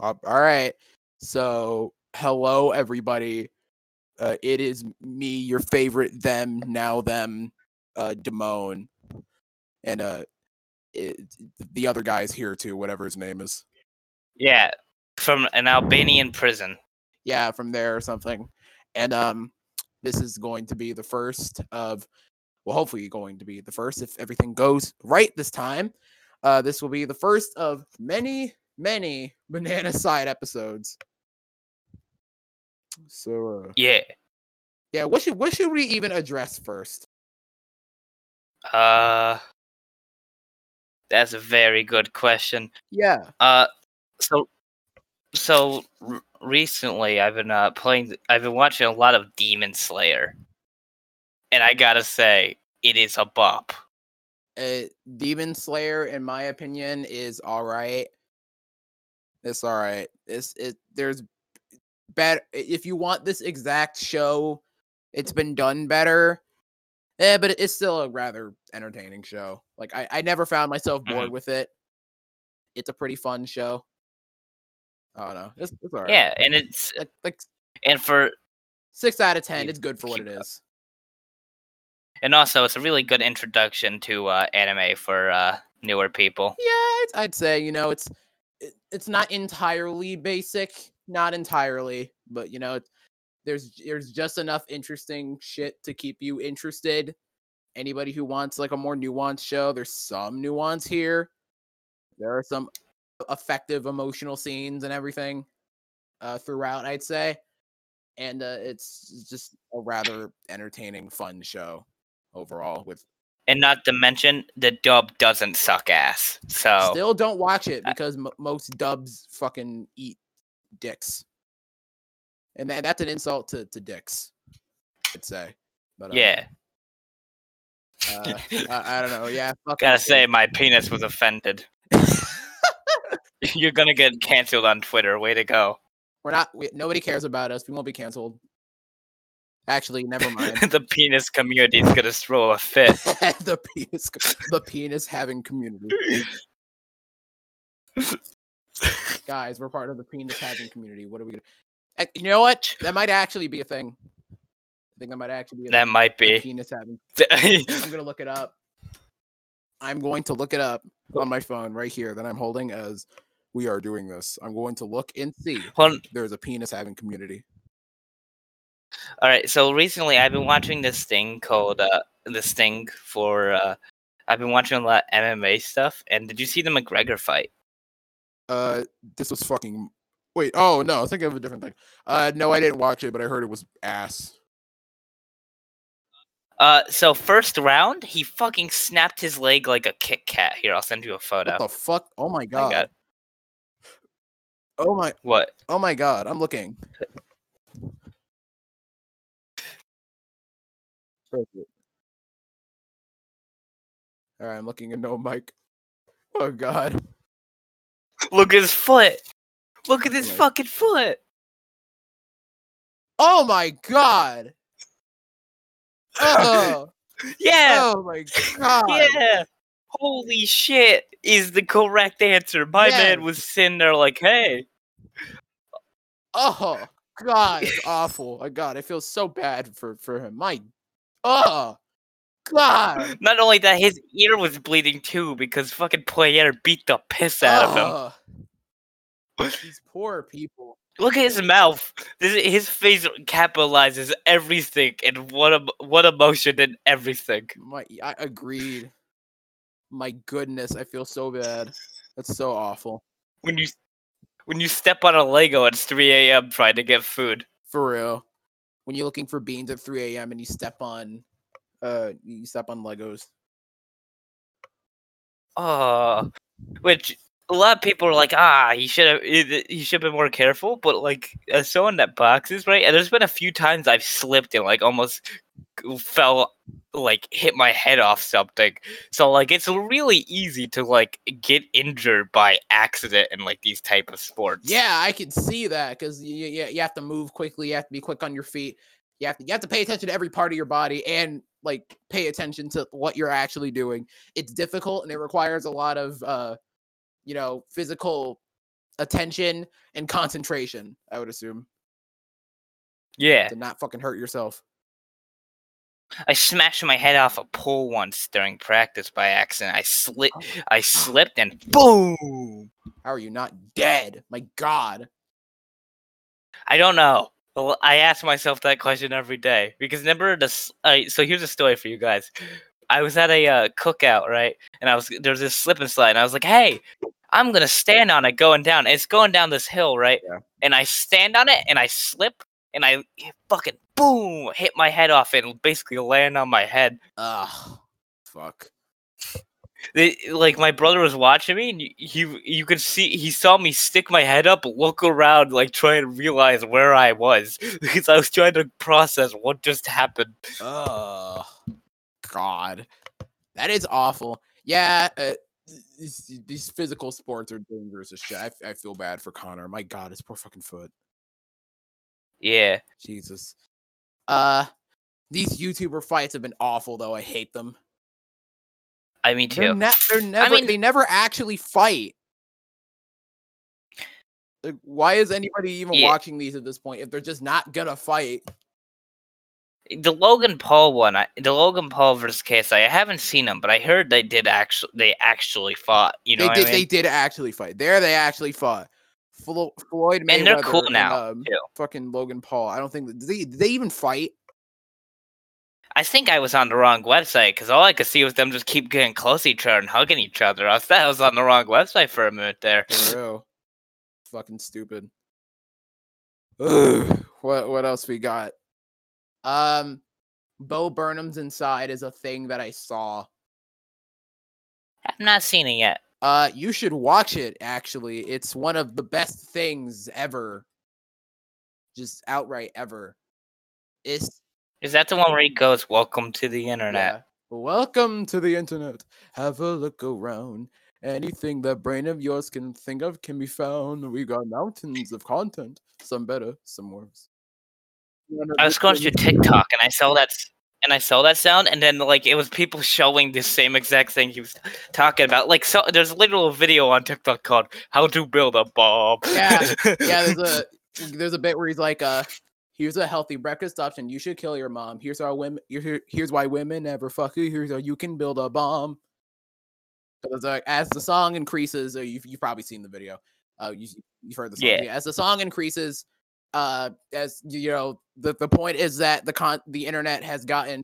All right. So, hello, everybody. Uh, it is me, your favorite them, now them, uh, Damone. And uh, it, the other guy's here too, whatever his name is. Yeah, from an Albanian prison. Yeah, from there or something. And um, this is going to be the first of, well, hopefully going to be the first if everything goes right this time. Uh, this will be the first of many, many banana side episodes. So uh, Yeah. yeah, what should what should we even address first? Uh, that's a very good question. Yeah. Uh, so, so r- recently I've been uh playing. I've been watching a lot of Demon Slayer, and I gotta say it is a bop. Uh, Demon Slayer, in my opinion, is all right. It's all right. It's it. There's better. If you want this exact show, it's been done better. Eh, but it's still a rather entertaining show. Like I, I never found myself bored with it. It's a pretty fun show. I don't know. It's, it's all right. Yeah, and it's Like, like and for six out of ten. It's good for what it is. and also it's a really good introduction to uh, anime for uh, newer people. Yeah, it's, I'd say you know it's it, it's not entirely basic, not entirely, but you know there's there's just enough interesting shit to keep you interested. Anybody who wants like a more nuanced show, there's some nuance here. There are some effective emotional scenes and everything uh, throughout, I'd say, and uh, it's just a rather entertaining, fun show overall with And not to mention the dub doesn't suck ass. So Still don't watch it Uh, because m- most dubs fucking eat dicks, and that, that's an insult to, to dicks. I'd say, but uh, yeah, uh, I, I don't know. Yeah, fuck gotta it. say my penis was offended. You're gonna get canceled on Twitter. Way to go. we're not. We, nobody cares about us. We won't be canceled. Actually, never mind. the penis community is gonna throw a fit. the penis, the penis having community. Guys, we're part of the penis having community. What are we gonna? Eh, You know what? That might actually be a thing. I think that might actually be a That thing, might the be. penis having I'm gonna look it up. I'm going to look it up on my phone right here that I'm holding as we are doing this. I'm going to look and see there's a penis having community. All right. So recently, I've been watching this thing called uh, this thing for. Uh, I've been watching a lot of MMA stuff. And did you see the McGregor fight? Uh, this was fucking. Wait, oh no, I think of a different thing. Uh, no, I didn't watch it, but I heard it was ass. Uh, so first round, he fucking snapped his leg like a Kit Kat. Here, I'll send you a photo. What the fuck? Oh my god. got- Oh my. What? Oh my god. I'm looking. All right, I'm looking at no mic. Oh god. Look at his foot. Look at oh, his Like- fucking foot. Oh my god. Oh, Yeah. oh my god. Yeah. Holy shit is the correct answer. My man Yes. was sitting there like, hey. Oh god, it's awful. Oh god, I feel so bad for for him. My oh god. Not only that, his ear was bleeding too because fucking Poirier beat the piss out of him. Oh. These poor people. Look at his mouth. This, his face capitalizes everything and what what emotion and everything. My I agreed. My goodness, I feel so bad. That's so awful. When you when you step on a Lego, it's 3 a.m. trying to get food. For real. When you're looking for beans at 3 a.m. and you step on uh you step on Legos. Oh, which a lot of people are like, ah, he should have he should have been more careful. But like, as someone that boxes, right? And there's been a few times I've slipped and like almost fell, like hit my head off something. So like, it's really easy to like get injured by accident in like these type of sports. Yeah, I can see that because you, you, you have to move quickly. You have to be quick on your feet. You have to you have to pay attention to every part of your body and like pay attention to what you're actually doing. It's difficult and it requires a lot of uh, you know, physical attention and concentration. I would assume Yeah, to not fucking hurt yourself. I smashed my head off a pole once during practice by accident. I slipped. Oh, I slipped and boom. How are you not dead? My God. I don't know. Well, I ask myself that question every day because remember this. Uh, so here's a story for you guys. I was at a uh, cookout, right? And I was there was this slip and slide, and I was like, "Hey, I'm gonna stand on it going down." It's going down this hill, right? Yeah. And I stand on it, and I slip, and I fucking boom hit my head off, and basically land on my head. Ugh. Fuck. They, like my brother was watching me, and you, he you could see he saw me stick my head up, look around, like trying to realize where I was because I was trying to process what just happened. Ugh. God. That is awful. Yeah. Uh, these, these physical sports are dangerous as shit. I, I feel bad for Conor. My God, his poor fucking foot. Yeah, Jesus. Uh, these YouTuber fights have been awful, though. I hate them. I mean They're, too. ne- they're never. I mean- they never actually fight. Like, why is anybody even Yeah. watching these at this point if they're just not gonna fight? The Logan Paul one, I, the Logan Paul versus KSI. I haven't seen them, but I heard they did actually they actually fought. You know they did. I They did actually fight. There, they actually fought. Flo- Floyd Mayweather and they're cool now um, fucking Logan Paul. I don't think did they, did they even fight. I think I was on the wrong website because all I could see was them just keep getting close to each other and hugging each other. I thought I was on the wrong website for a minute there. For real. Fucking stupid. Ugh. What what else we got? Um Bo Burnham's inside is a thing that I saw. I've not seen it yet. Uh you should watch it actually. It's one of the best things ever. Just outright ever. It's Is that the one where he goes, "Welcome to the internet"? yeah. Welcome to the internet. Have a look around. Anything that brain of yours can think of can be found. We got mountains of content. Some better, some worse. I was going to TikTok and I saw that and I saw that sound and then like it was people showing the same exact thing he was talking about. Like so there's a literal video on TikTok called How to Build a Bomb. Yeah, yeah, there's a there's a bit where he's like, uh, here's a healthy breakfast option. You should kill your mom. Here's how women. Here, here's why women never fuck you. Here's how you can build a bomb. Because uh, as the song increases, uh, you've you've probably seen the video. Uh, you, you've heard the song. Yeah. As the song increases, uh, as you know, the the point is that the con the internet has gotten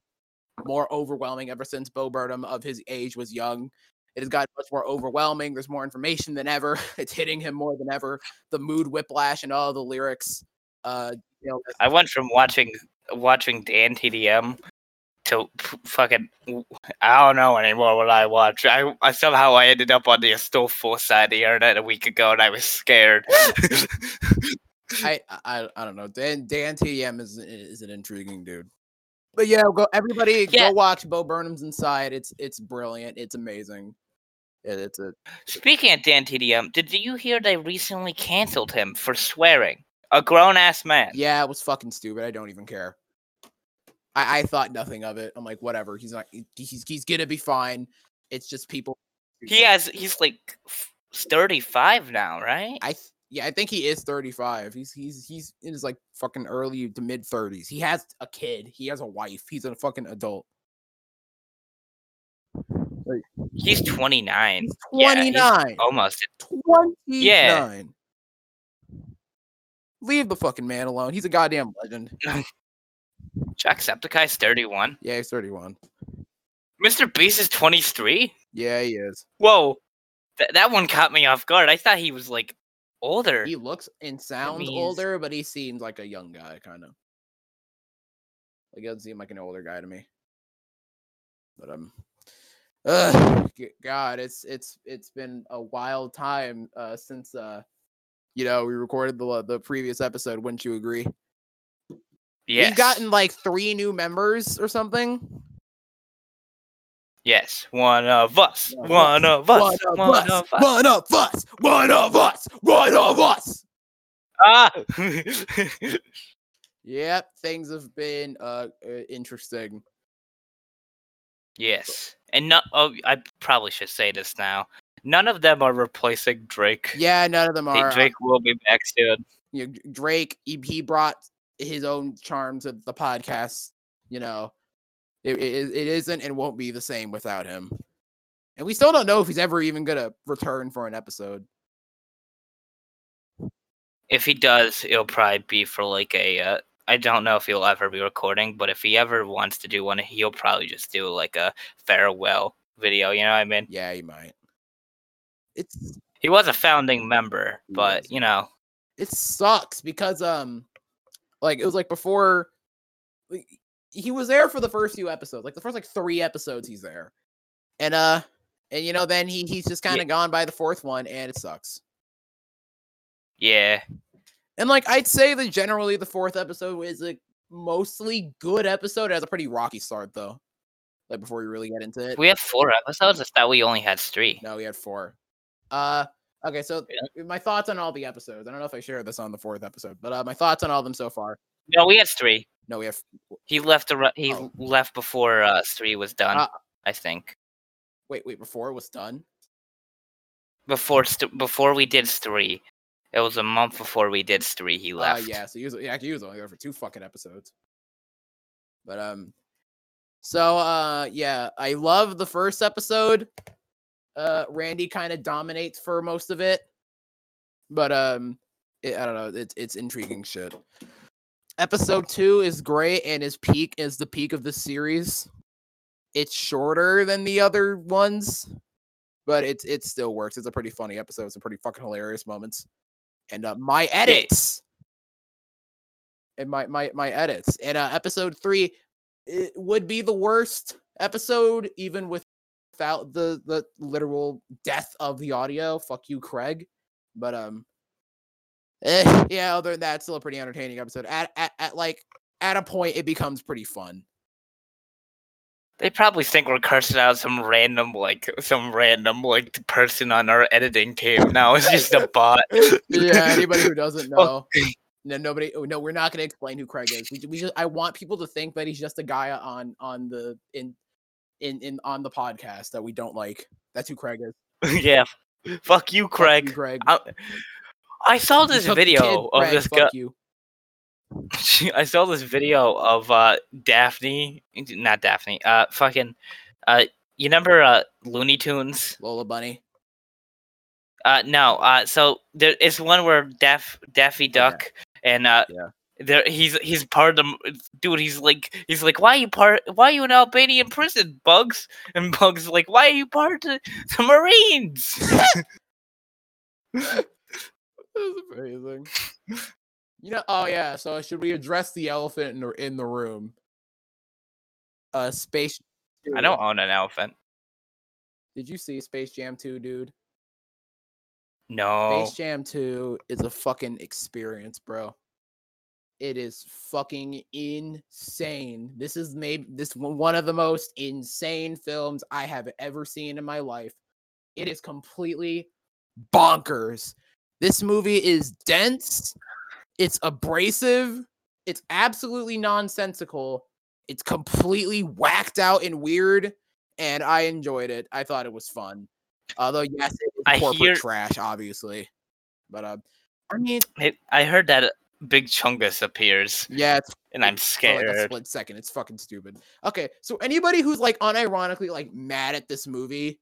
more overwhelming ever since Bo Burnham of his age was young. It has gotten much more overwhelming. There's more information than ever. It's hitting him more than ever. The mood whiplash and all the lyrics. Uh, you know, I went from watching watching DanTDM to fucking I don't know anymore what I watch. I, I somehow I ended up on the Astolfo side of the internet a week ago and I was scared. I, I I don't know. Dan DanTDM is is an intriguing dude. But yeah, go everybody Yeah. go watch Bo Burnham's Inside. It's it's brilliant. It's amazing. It, it's a Speaking of DanTDM, did you hear they recently canceled him for swearing? A grown ass man. yeah, it was fucking stupid. I don't even care. I, I thought nothing of it. I'm like, whatever. He's not. He's he's gonna be fine. It's just people. He has he's like f- 35 now, right? I yeah, I think he is 35. He's he's he's in his like fucking early to mid 30s. He has a kid. He has a wife. He's a fucking adult. He's 29. He's Yeah, 29. he's almost. 29. Leave the fucking man alone. He's a goddamn legend. Jacksepticeye's 31. Yeah, he's 31. Mr. Beast is 23? Yeah, he is. Whoa. Th- that one caught me off guard. I thought he was like older. He looks and sounds older, but he seems like a young guy, kind of. Like, he doesn't seem like an older guy to me. But um, uh, God, it's it's it's been a wild time uh since uh, you know, we recorded the the previous episode. Wouldn't you agree? Yeah, We've gotten like three new members or something. Yes. One of us. One of us. One of us. One of us. One of us. One of us. Ah! Yep, things have been uh, uh interesting. yes. And no, oh, I probably should say this now. none of them are replacing Drake. Yeah, none of them are. Drake will be back soon. you know, Drake, he, he brought his own charm to the podcast. You know, it, it, it isn't and won't be the same without him. And we still don't know if he's ever even gonna return for an episode. If he does, it'll probably be for like a. Uh, I don't know if he'll ever be recording, but if he ever wants to do one, he'll probably just do like a farewell video. You know what I mean? Yeah, he might. It's He was a founding member, but you know, it sucks because um, like it was like before. like, He was there for the first few episodes, like the first like three episodes. He's there, and uh, and you know then he he's just kind of gone by the fourth one, and it sucks. yeah, And like I'd say that generally the fourth episode is a mostly good episode. It has a pretty rocky start though. Like before we really get into it. we have four episodes. I thought we only had three. no, we had four. Uh okay, so my thoughts on all the episodes. I don't know if I shared this on the fourth episode, but uh my thoughts on all of them so far. No, we had three. No, we have He left. ar- He Oh. left before uh, three was done. Uh, I think wait, wait, before it was done. before st- before we did three. It was a month before we did three. He Uh left. yeah, so he was yeah, he was only there for two fucking episodes. But um so uh yeah, I love the first episode. Uh Randy kind of dominates for most of it. But um it, I don't know, it's it's intriguing shit. Episode 2 is great and his peak is the peak of the series. It's shorter than the other ones, but it's it still works. It's a pretty funny episode. Some pretty fucking hilarious moments. And uh, my edits and my my my edits. And uh, episode three it would be the worst episode, even without the the literal death of the audio. Fuck you, Craig. But um, eh, yeah. Other than that, it's still a pretty entertaining episode. At at, at like at a point, it becomes pretty fun. They probably think we're cursing out some random like some random like person on our editing team. No, it's just a bot. yeah. Anybody who doesn't know. No, nobody. oh, No, we're not going to explain who Craig is. We, we just, I want people to think that he's just a guy on on the in in in on the podcast that we don't like. That's who Craig is. yeah. Fuck you, Fuck Craig. you, Craig. I, I saw this video kid, of Craig, this guy. I saw this video of uh Daphne, not Daphne. Uh, fucking. Uh, you remember uh Looney Tunes? Lola Bunny. Uh, no. Uh, so there is one where Daff Daffy Duck and uh. Yeah. There, he's he's part of the dude. He's like he's like, why are you part? Why are you in Albanian prison, Bugs? And Bugs like, why are you part of the Marines? That's amazing. You know, oh yeah. So should we address the elephant in the in the room? Uh, Space. I don't own an elephant. Did you see Space Jam 2, dude? No. Space Jam 2 is a fucking experience, bro. It is fucking insane. This is maybe this one one of the most insane films I have ever seen in my life. It is completely bonkers. This movie is dense. It's abrasive. It's absolutely nonsensical. It's completely whacked out and weird. And I enjoyed it. I thought it was fun. Although, yes, it is I corporate hear- trash, obviously. But uh, I mean, It- I heard that Big Chungus appears, yeah, it's and I'm for like a split second. It's fucking stupid. Okay, so anybody who's like unironically like mad at this movie,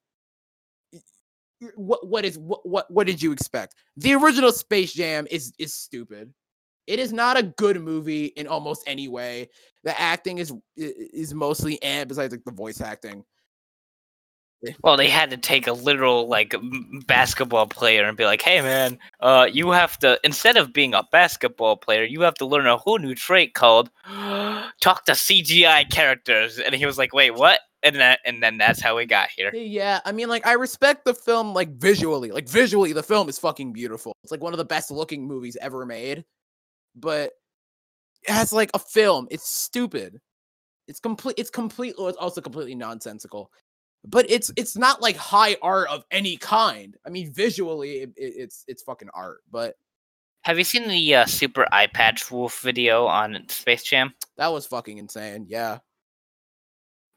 what what is what what what did you expect? The original Space Jam is is stupid. It is not a good movie in almost any way. The acting is is mostly and besides like the voice acting. Well, they had to take a literal like basketball player and be like, "Hey, man, uh, you have to instead of being a basketball player, you have to learn a whole new trait called talk to CGI characters." And he was like, "Wait, what?" And that and then that's how we got here. Yeah, I mean, like, I respect the film, like, visually. Like, visually, the film is fucking beautiful. It's like one of the best looking movies ever made. But as like a film, it's stupid. It's complete. It's complete. It's also completely nonsensical. But it's it's not like high art of any kind. I mean, visually, it, it- it's it's fucking art. But Have you seen the uh, Super Eyepatch Wolf video on Space Jam? that was fucking insane. Yeah.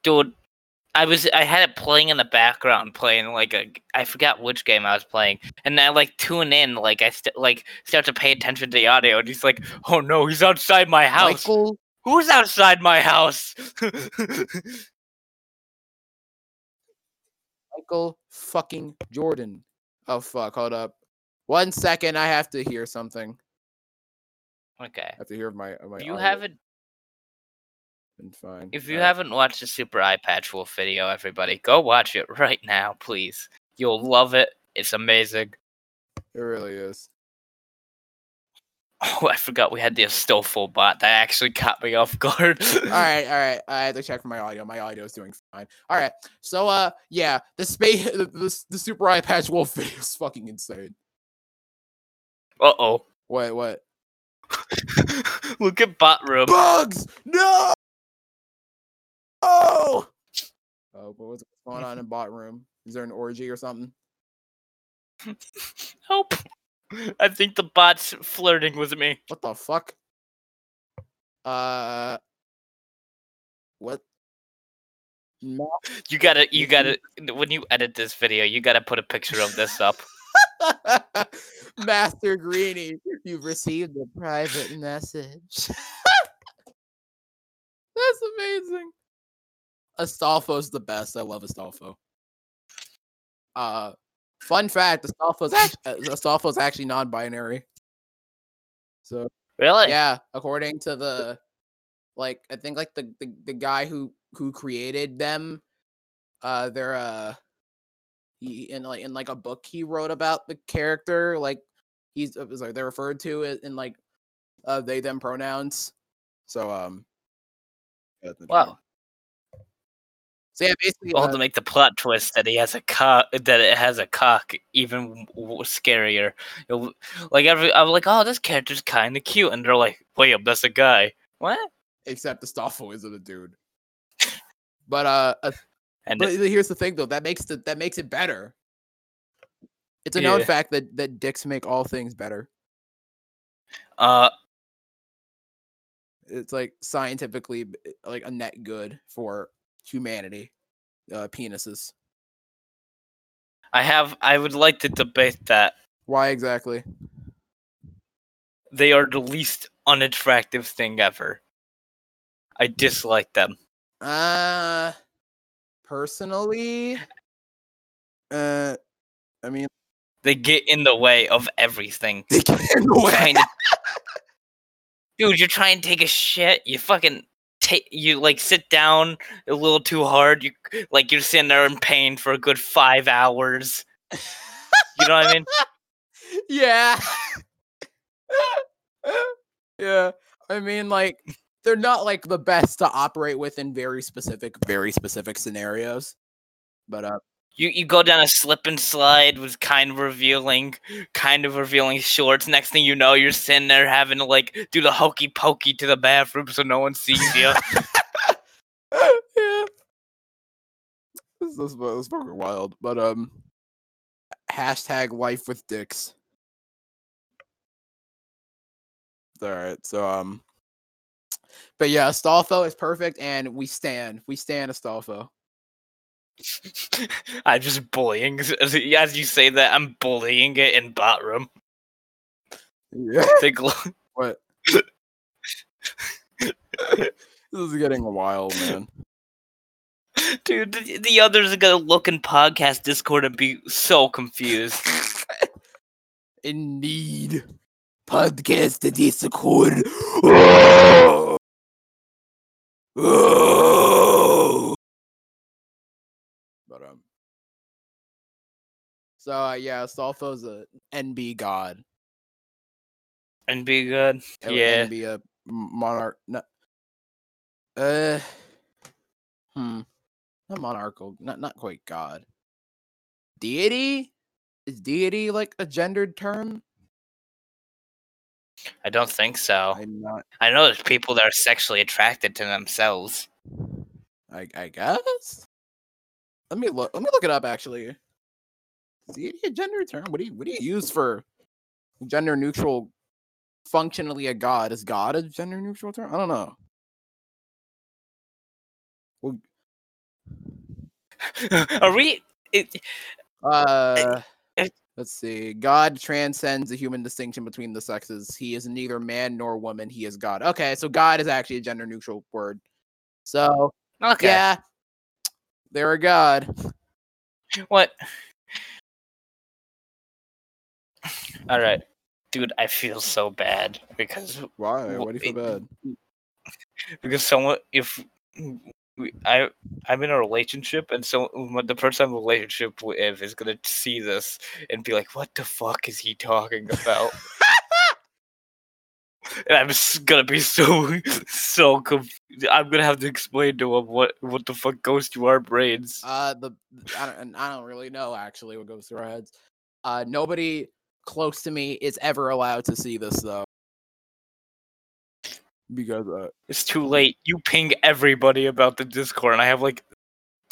dude I was I had it playing in the background, playing like a I forgot which game I was playing, and I like tune in, like I st- like start to pay attention to the audio, and he's like, "Oh no, he's outside my house. Michael Who's outside my house?" Michael fucking Jordan. Oh fuck, hold up. One second, I have to hear something. okay. I have to hear my my If you audio haven't been fine. if you haven't watched the Super Eyepatch Wolf video, everybody, go watch it right now, please. You'll love it. It's amazing. it really is. Oh, I forgot we had the Astolfo bot. That actually caught me off guard. all right, all right. I had to check for my audio. My audio is doing fine. All right. So uh yeah, the space the, the, the super eyepatch wolf video is fucking insane. Uh oh. What what? Look at bot room. Bugs! No! Oh! Oh, but what's going on in bot room? Is there an orgy or something? Help. I think the bot's flirting with me. What the fuck? Uh what? No. You gotta, you gotta, when you edit this video, you gotta put a picture of this up. Master Greeny, you've received a private message. That's amazing. Astolfo's the best. I love Astolfo. Uh, fun fact: Astolfo's actually, Astolfo's actually non-binary. So Really? yeah, according to the, like I think like the the, the guy who who created them, uh, they're uh, he in like in like a book he wrote about the character, like he's it was like they're referred to it in like uh they them pronouns. So um, yeah, that's Wow. So yeah, basically, Well, uh, to make the plot twist that he has a cock, that it has a cock, even w- scarier. You'll- Like every, I'm like, oh, this character's kind of cute, and they're like, wait, up, that's a guy. What? except Astolfo isn't a dude. But uh, uh, And but here's the thing though, that makes the that makes it better. It's a known Yeah. fact that that dicks make all things better. uh, It's like scientifically like a net good for humanity. Uh, penises. I have, I would like to debate that Why exactly? they are the least unattractive thing ever. I dislike them. Uh personally, uh, I mean, They get in the way of everything. they get in the way. To- Dude, you're trying to take a shit. You fucking take. You like sit down a little too hard. You like you're sitting there in pain for a good five hours. You know what I mean? yeah. yeah. I mean, like, they're not like the best to operate with in very specific, very specific scenarios. But uh, You you go down a slip and slide with kind of revealing, kind of revealing shorts. Next thing you know, you're sitting there having to like do the hokey pokey to the bathroom so no one sees you. yeah. This, this, is fucking wild. But um, hashtag life with dicks. All right. So um, but yeah, Astolfo is perfect, and we stand. We stand Astolfo. I'm just bullying. As you say that, I'm bullying it in bot room. Yeah. What? this is getting wild, man. Dude, the, the others are gonna look in podcast Discord and be so confused. Indeed. Podcast Discord. Ah! Ah! But um. So uh, yeah, Astolfo's a NB god. And be good. It Yeah. NB a monarch. No, uh. Hmm. Not monarchical. Not not quite god. Deity. Is deity like a gendered term? I don't think so. I'm not. I know there's people that are sexually attracted to themselves. I I guess. Let me look. Let me look it up. Actually, is deity a gender term? What do you What do you use for gender neutral? Functionally, a god is God a gender neutral term? I don't know. Well, Are we? It, Uh, it- let's see. God transcends the human distinction between the sexes. He is neither man nor woman. He is God. Okay, so God is actually a gender neutral word. So okay. yeah, they're a god. What? All right, dude. I feel so bad because Why? Wh- Why do you feel it- bad? because someone if we, I I'm in a relationship and so the person I'm in a relationship with is gonna see this and be like, "What the fuck is he talking about?" and I'm gonna be so so conf- I'm gonna have to explain to him what what the fuck goes through our brains. Uh, the I don't, I don't really know actually what goes through our heads. Uh, nobody close to me is ever allowed to see this though, because uh, It's too late. You ping everybody about the Discord, and I have like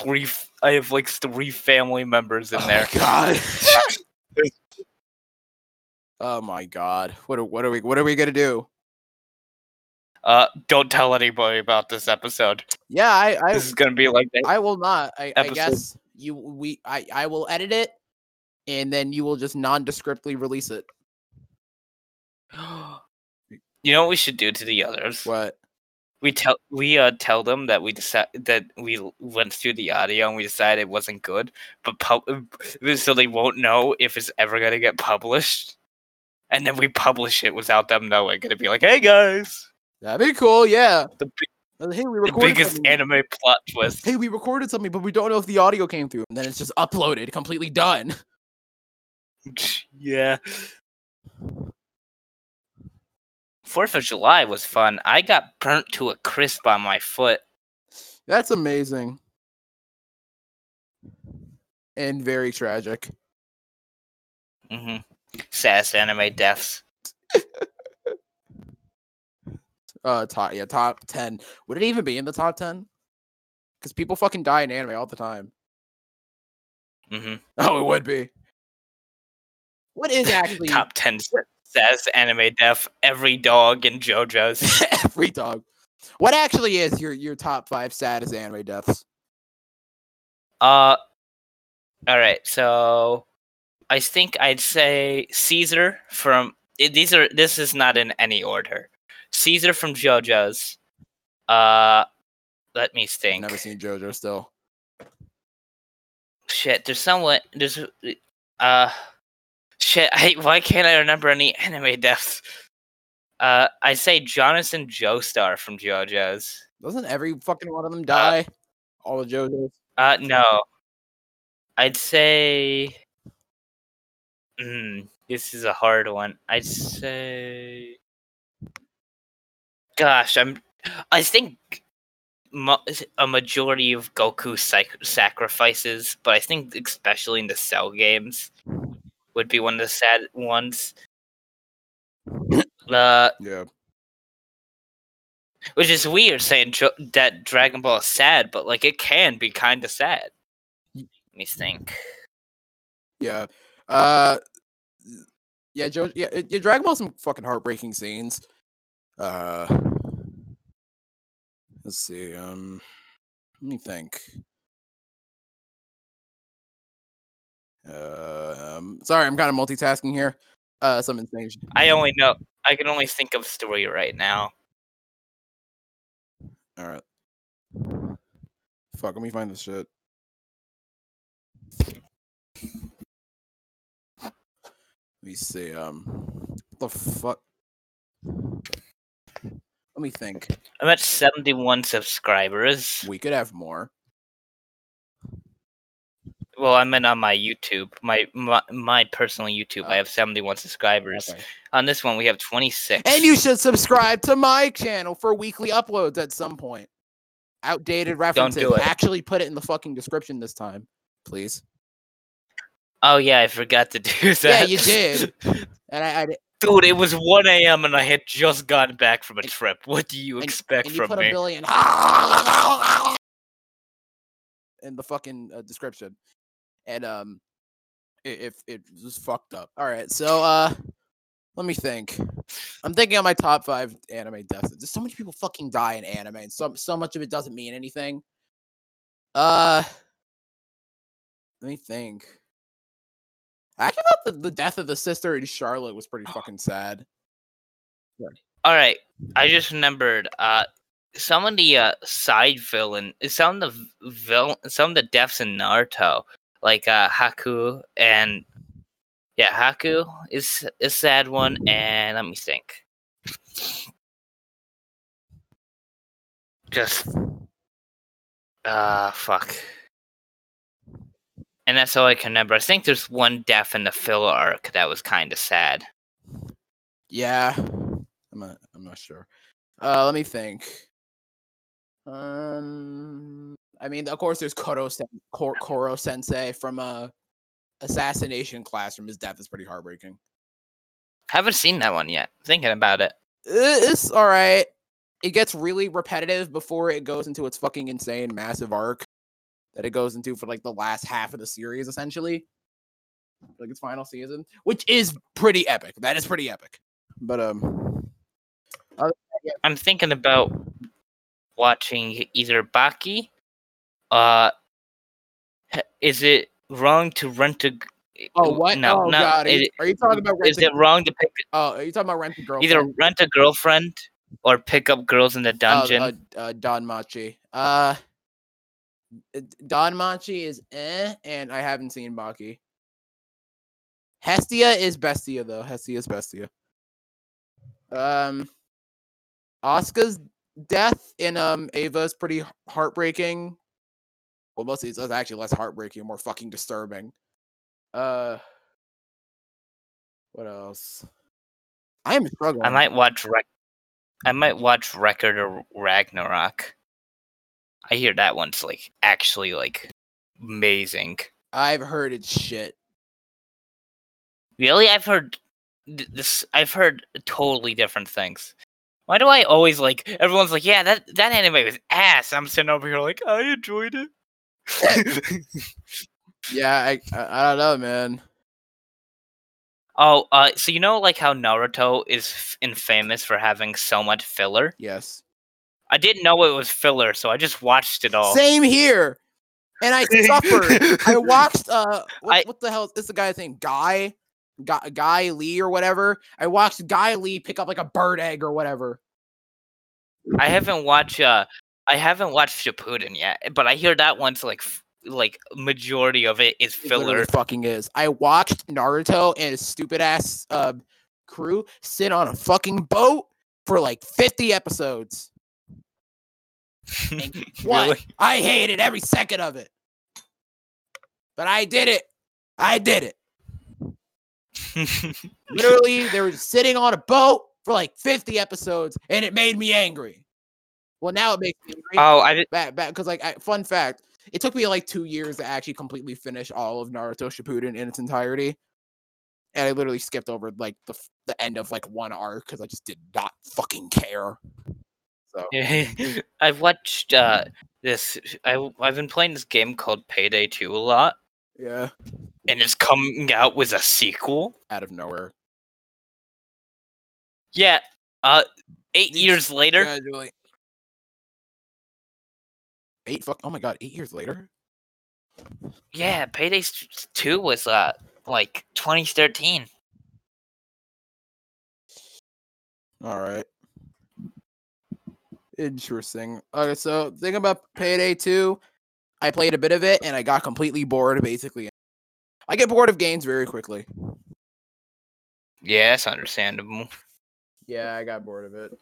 three. I have like three family members in oh there. my god. oh my god. What are, what are we what are we gonna do? Uh, don't tell anybody about this episode. Yeah, I I, This is gonna be like that. I will not. I, I guess you we I I will edit it, and then you will just nondescriptly release it. You know what we should do to the others? What? We tell we uh tell them that we decide that we went through the audio and we decided it wasn't good, but pub- so they won't know if it's ever gonna get published. And then we publish it without them knowing. Gonna be like, hey guys, That'd be cool. Yeah. the, big, Hey, we recorded the biggest something. anime plot twist. hey, we recorded something, but we don't know if the audio came through. And then it's just uploaded, completely done. yeah. Fourth of July was fun. I got burnt to a crisp on my foot. That's amazing. And very tragic. hmm Sass anime deaths. Uh, top yeah, top ten. Would it even be in the top ten? Because people fucking die in anime all the time. Mm-hmm. Oh, it would be. What is actually Top ten sass anime death. Every dog in JoJo's. every dog? What actually is your your top five saddest anime deaths? Uh, all right. So, I think I'd say Caesar from. These are. This is not in any order. Caesar from JoJo's. Uh, let me think. Never seen JoJo still. Shit. There's someone. There's. Uh. Shit. I, why can't I remember any anime deaths? Uh, I say Jonathan Joestar from JoJo's. Doesn't every fucking one of them die? All the JoJo's. Uh, no. I'd say. Mm, this is a hard one. I'd say. Gosh, I'm. I think mo- a majority of Goku sac- sacrifices, but I think especially in the Cell games would be one of the sad ones. Uh, Yeah. which is weird saying jo- that Dragon Ball is sad, but like it can be kind of sad. Let me think. Yeah. Uh yeah, Joe yeah, it, yeah, Dragon Ball some fucking heartbreaking scenes. Uh let's see, um let me think. Uh, um sorry, I'm kind of multitasking here. Uh some insane. I only know. I can only think of three right now. Alright. Fuck, let me find this shit. Let me see, um what the fuck? Let me think. I'm at 71 subscribers. We could have more. Well, I'm in on my YouTube, my my, my personal YouTube. I Oh. have 71 subscribers. Okay. On this one, we have 26. And you should subscribe to my channel for weekly uploads at some point. Outdated references. Don't do it. Actually put it in the fucking description this time, please. Oh yeah, I forgot to do that. Yeah, you did. And I, I Dude, it was 1 a.m. and I had just gotten back from a trip. What do you and- expect and you from put me? a billion in the fucking uh, description. And um it, if it was fucked up. All right. So uh let me think. I'm thinking on my top 5 anime deaths. There's so many people fucking die in anime and so so much of it doesn't mean anything. Uh Let me think. I actually thought the, the death of the sister in Charlotte was pretty fucking sad. All right, I just remembered. Uh, some of the uh, side villain, some of the villain, some of the deaths in Naruto, like uh, Haku and yeah, Haku is a sad one. And let me think. Just uh, fuck. And that's all I can remember. I think there's one death in the filler arc that was kind of sad. Yeah, I'm not. I'm not sure. Uh, let me think. Um, I mean, of course, there's Koro, sen- Kor- Koro Sensei from uh, Assassination Classroom. His death is pretty heartbreaking. Haven't seen that one yet. Thinking about it. It's all right. It gets really repetitive before it goes into its fucking insane, massive arc that it goes into for like the last half of the series, essentially, like its final season, which is pretty epic. That is pretty epic. But um, I'm thinking about watching either Baki. Uh, is it wrong to rent a? oh what? No, oh no. god, are you, talking about rent? is it wrong to pick Oh, are you talking about rent a girlfriend? either rent a girlfriend or pick up girls in the dungeon? Uh, uh, uh, DanMachi. Uh, DanMachi is eh, and I haven't seen Baki. Hestia is Bestia though. Hestia is Bestia. Um, Asuka's death in um Eva is pretty heartbreaking. Well, mostly it's actually less heartbreaking, more fucking disturbing. Uh, what else? I am struggling. I might watch Rec- I might watch Record of Ragnarok. I hear that one's like actually like amazing. I've heard it's shit. Really, I've heard th- this. I've heard totally different things. Why do I always like? Everyone's like, "Yeah, that that anime was ass." I'm sitting over here like, I enjoyed it. Yeah, I I, I don't know, man. oh, uh, so you know, like how Naruto is f- infamous for having so much filler. Yes. I didn't know it was filler, so I just watched it all. Same here. And I suffered. I watched uh what, I- what the hell is the guy's name? Guy? Guy Guy Lee or whatever. I watched Guy Lee pick up like a bird egg or whatever. I haven't watched. Uh, I haven't watched Shippuden yet, but I hear that one's like, f- like majority of it is filler. It fucking is. I watched Naruto and his stupid ass uh, crew sit on a fucking boat for like 50 episodes. What? Really? I hated every second of it. But I did it. I did it. Literally, they were sitting on a boat for like 50 episodes, and it made me angry. Well, now it makes me angry. oh, I did. Because like, I, fun fact, it took me like two years to actually completely finish all of Naruto Shippuden in its entirety, and I literally skipped over like the the end of like one arc because I just did not fucking care. So I've watched uh, this. I I've been playing this game called Payday Two a lot, yeah, and it's coming out with a sequel. out of nowhere. Yeah. Uh, eight years later. Gradually. Eight fuck. Oh my god, eight years later. Yeah, Payday Two was uh like 2013. All right. Interesting. Okay, so thing about Payday 2, I played a bit of it and I got completely bored basically. I get bored of games very quickly. Yeah, that's understandable. Yeah, I got bored of it.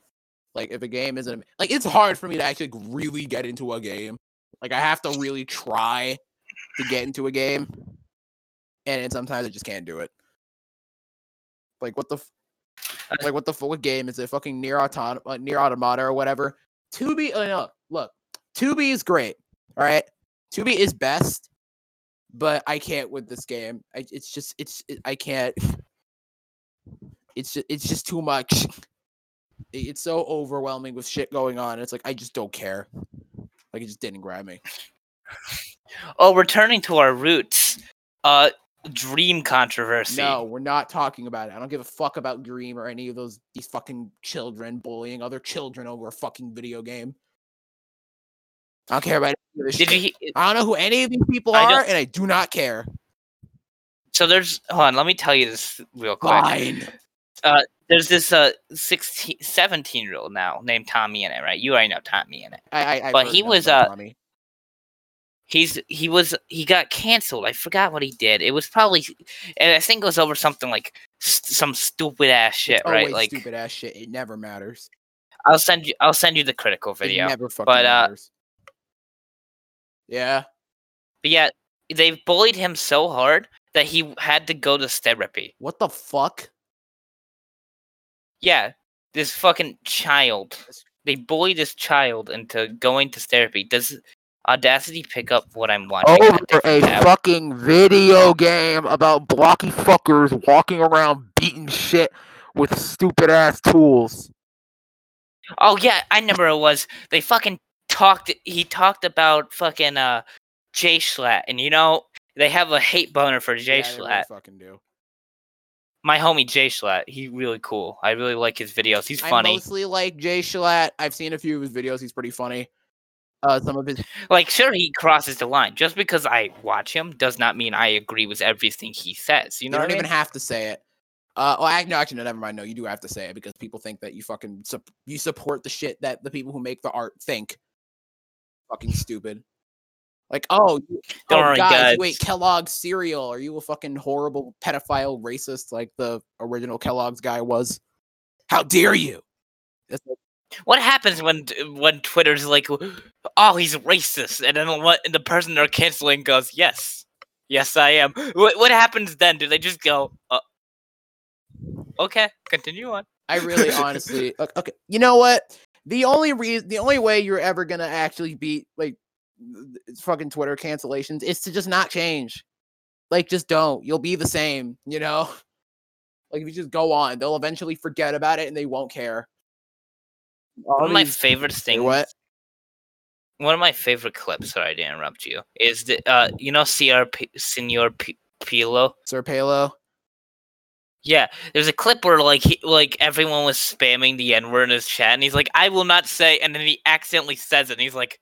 Like if a game isn't like it's hard for me to actually really get into a game. Like I have to really try to get into a game. And then sometimes I just can't do it. Like what the f- like what the fuck what game is it? Fucking near autom uh, Nier Automata or whatever. 2B uh, no, look. 2B is great. All right. 2B is best, but I can't with this game. I, it's just it's it, I can't it's just it's just too much. It- It's so overwhelming with shit going on. It's like I just don't care. Like it just didn't grab me. Oh, returning to our roots. Uh, Dream controversy. No, we're not talking about it. I don't give a fuck about Dream or any of those these fucking children bullying other children over a fucking video game. I don't care about any of this Did shit. you? I don't know who any of these people I are, and I do not care. So there's. Hold on. Let me tell you this real quick. Fine. There's this uh 16, 17 year old now named TommyInnit, right? You already know TommyInnit. I, I, But he was, uh, Tommy. He's he was he got canceled. I forgot what he did. It was probably, and I think it was over something like st- some stupid ass shit, It's right? Like stupid ass shit. It never matters. I'll send you I'll send you the critical video. It never fucking But, uh, matters. Yeah. But yeah, they bullied him so hard that he had to go to therapy. What the fuck? Yeah, this fucking child. They bullied this child into going to therapy. Does Audacity pick up what I'm watching? on Over a tab? fucking video game about blocky fuckers walking around beating shit with stupid ass tools. Oh yeah, I remember it was. They fucking talked. He talked about fucking uh Jay Schlatt, and you know they have a hate boner for Jay Yeah, they really fucking do. My homie Jay Schlatt, he really cool. I really like his videos. He's funny. I funny. mostly like Jay Schlatt. I've seen a few of his videos. He's pretty funny. Uh, some of his Like, sure, he crosses the line. Just because I watch him does not mean I agree with everything he says. You you know don't what I even mean? have to say it. Uh, well, I, no, actually, no, never mind. No, you do have to say it because people think that you fucking sup- you support the shit that the people who make the art think. Fucking stupid. Like, oh, you, Don't oh worry, guys, guys. you ate Kellogg's cereal. Are you a fucking horrible pedophile racist like the original Kellogg's guy was? How dare you? It's like, What happens when when Twitter's like, "Oh, he's racist," and then what? And the person they're canceling goes, "Yes, yes, I am." What what happens then? Do they just go, uh, "Okay, continue on"? I really honestly ok- okay. You know what? The only reason, the only way you're ever gonna actually beat like fucking Twitter cancellations is to just not change. Like, just don't. You'll be the same. You know. Like if you just go on, they'll eventually forget about it and they won't care. All One of my favorite things. what? One of my favorite clips. Sorry to interrupt you. Is the uh you know CRP Senor P- Pilo? Sir Palo. Yeah, there's a clip where like he, like everyone was spamming the N word in his chat, and he's like, "I will not say," and then he accidentally says it, and he's like,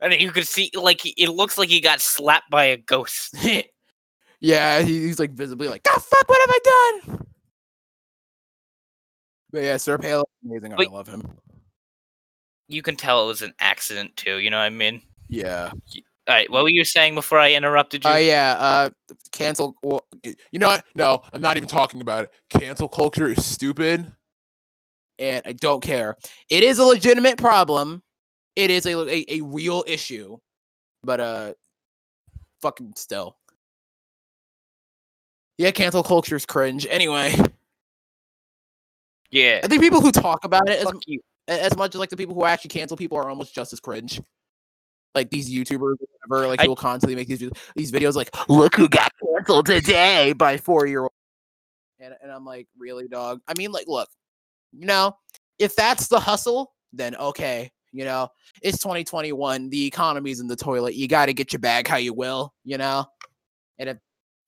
and you could see like he- it looks like he got slapped by a ghost. yeah, he, he's like visibly like, "The fuck? What have I done?" But yeah, Sir Palo, amazing. Wait. I love him. You can tell it was an accident too. You know what I mean? Yeah. All right, what were you saying before I interrupted you? Oh yeah, uh, cancel. Well, you know what? No, I'm not even talking about it. Cancel culture is stupid, and I don't care. It is a legitimate problem. It is a a, a real issue, but uh, fucking still. Yeah, cancel culture is cringe. Anyway, yeah. I think people who talk about it as, as much as like the people who actually cancel people are almost just as cringe. Like these YouTubers, or whatever, like I- who will constantly make these these videos, like "Look who got canceled today" by four year old, and and I'm like, really, dog? I mean, like, look, you know, if that's the hustle, then okay, you know, it's 2021, the economy's in the toilet, you got to get your bag how you will, you know, and if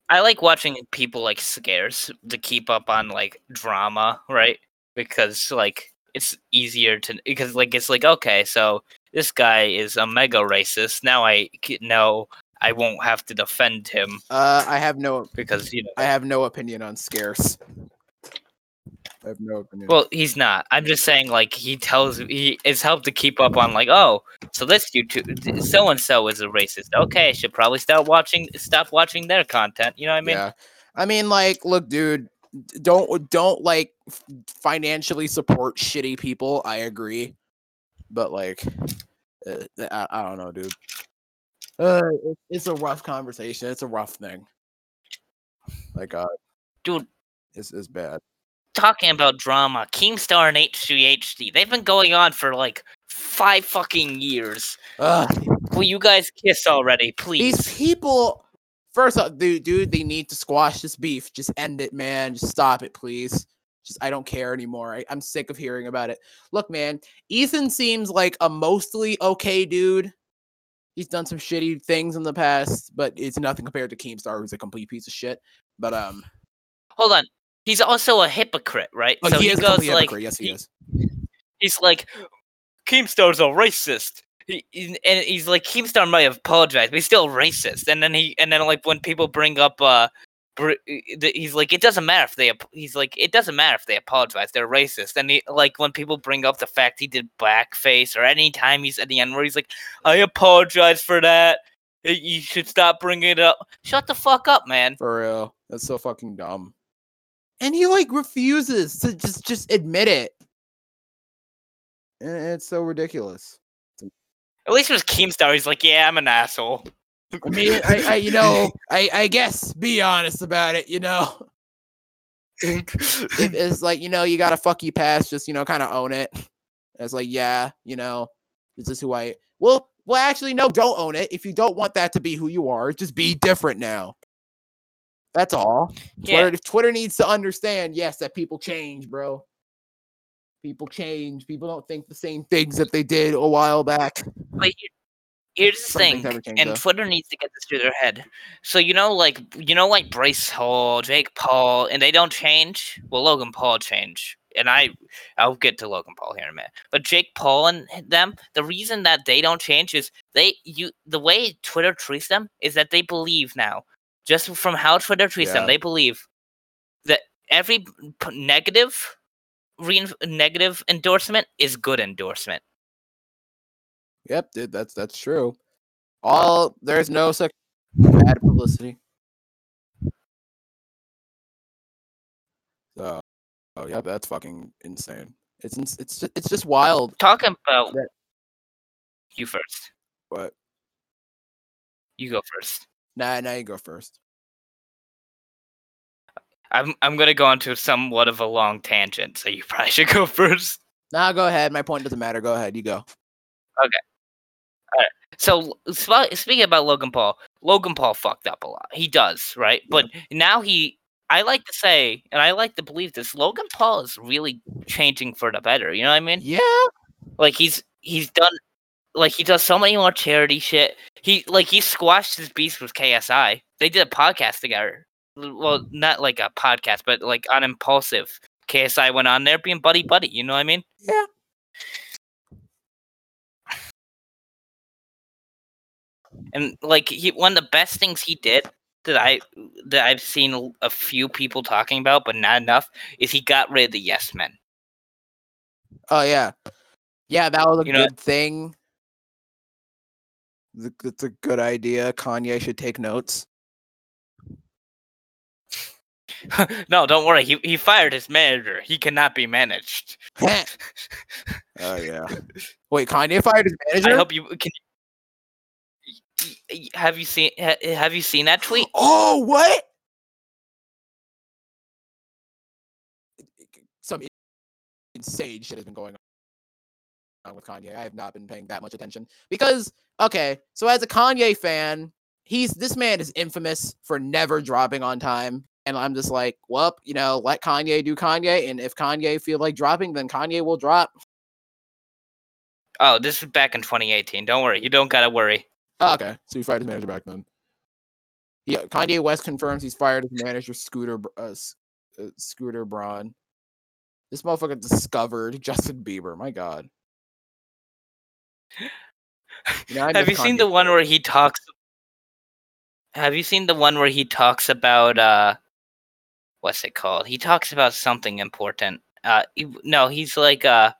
I like watching people like Scarce to keep up on like drama, right? Because like it's easier to because like it's like okay, so this guy is a mega racist. Now I know I won't have to defend him uh, I have no, because you know. I have no opinion on Scarce. I have no opinion. Well, he's not. I'm just saying, like he tells he it's helped to keep up on like, oh, so this YouTube so and so is a racist. Okay, I should probably stop watching, stop watching their content. You know what I mean? yeah. I mean, like, look, dude, don't don't like financially support shitty people. I agree, but like, uh, I, I don't know, dude. Uh, it, it's a rough conversation. It's a rough thing. Like, uh, Dude. it's, it's bad. Talking about drama, Keemstar and H3HD, they've been going on for like five fucking years. Ugh, Will you guys kiss already, please? these people. First off, dude, dude, they need to squash this beef. Just end it, man. Just stop it, please. Just I don't care anymore. I, I'm sick of hearing about it. Look, man, Ethan seems like a mostly okay dude. He's done some shitty things in the past, but it's nothing compared to Keemstar, who's a complete piece of shit. But um, Hold on. He's also a hypocrite, right? oh, so he, he, goes like hypocrite. Yes, he he- is. he's like Keemstar's a racist. He, and he's like Keemstar might have apologized, but he's still racist. And then he and then like when people bring up uh, the- he's like it doesn't matter if they he's like it doesn't matter if they apologize, they're racist. And he like when people bring up the fact he did blackface or any time he's at the end where he's like I apologize for that. You should stop bringing it up. Shut the fuck up, man. For real. That's so fucking dumb. And he like refuses to just just admit it. And it's so ridiculous. At least with Keemstar, he's like, yeah, I'm an asshole. I mean, I, I you know, I I guess be honest about it, you know. It- it's like, you know, you got a fuck you pass, just you know, kind of own it. It's like, yeah, you know, this is who I well, well, actually, no, don't own it. If you don't want that to be who you are, just be different now. That's all. yeah. Twitter, Twitter needs to understand, yes, that people change, bro. People change. People don't think the same things that they did a while back. But here's the thing, and though. Twitter needs to get this through their head. So you know, like you know, like Bryce Hall, Jake Paul, and they don't change. Well, Logan Paul change, and I, I'll get to Logan Paul here in a minute. But Jake Paul and them, the reason that they don't change is they you the way Twitter treats them is that they believe now, just from how Twitter treats Yeah. them, they believe that every p- negative, rein negative endorsement is good endorsement. Yep, dude, that's that's true. All there's no such bad publicity. So, oh yeah, that's fucking insane. It's it's just, it's just wild. Talking about That- you first. What? You go first. nah, now you go first. I'm I'm gonna go into somewhat of a long tangent, so you probably should go first. Nah, go ahead. My point doesn't matter. Go ahead. You go. Okay. All right. So sp- speaking about Logan Paul, Logan Paul fucked up a lot. He does, right? But now he, I like to say, and I like to believe this. Logan Paul is really changing for the better. You know what I mean? Yeah. Like he's he's done, like he does so many more charity shit. He like he squashed his beast with KSI. They did a podcast together. Well, not like a podcast, but like on Impulsive. KSI went on there being buddy buddy. You know what I mean? Yeah. And like he, one of the best things he did that I that I've seen a- few people talking about, but not enough, is he got rid of the yes men. Oh yeah. Yeah, that was a You know- good thing. Th- It's a good idea. Kanye should take notes. no, don't worry. He he fired his manager. He cannot be managed. oh yeah. Wait, Kanye fired his manager. I hope you can. y- y- Have you seen Have you seen that tweet? Oh, what? Some insane shit has been going on with Kanye. I have not been paying that much attention because, okay, so as a Kanye fan, he's this man is infamous for never dropping on time, and I'm just like, well, you know, let Kanye do Kanye, and if Kanye feel like dropping, then Kanye will drop. Oh, this is back in 2018. Don't worry. You don't gotta worry. Oh, okay, so he fired his manager back then. Yeah, Kanye West confirms he's fired his manager, Scooter uh, uh, Scooter Braun. This motherfucker discovered Justin Bieber. My God. You know, Have you miss seen the one where he talks? Have you seen the one where he talks about uh, what's it called? He talks about something important. Uh, he- no, he's like uh,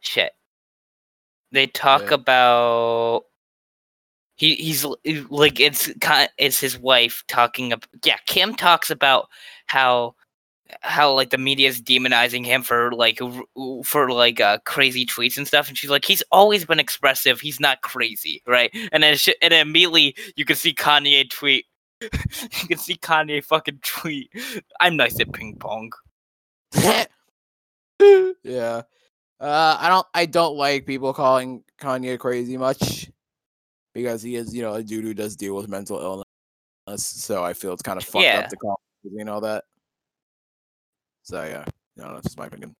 shit. They talk Yeah. about. He he's like it's kind it's his wife talking about yeah Kim talks about how how like the media is demonizing him for like for like uh crazy tweets and stuff and she's like he's always been expressive he's not crazy right and then sh- and then immediately you can see Kanye tweet you can see Kanye fucking tweet I'm nice at ping pong yeah. Uh, I don't. I don't like people calling Kanye crazy much because he is, you know, a dude who does deal with mental illness. So I feel it's kind of fucked Yeah. up to call him crazy and all that. So yeah, I don't know. That's just my opinion.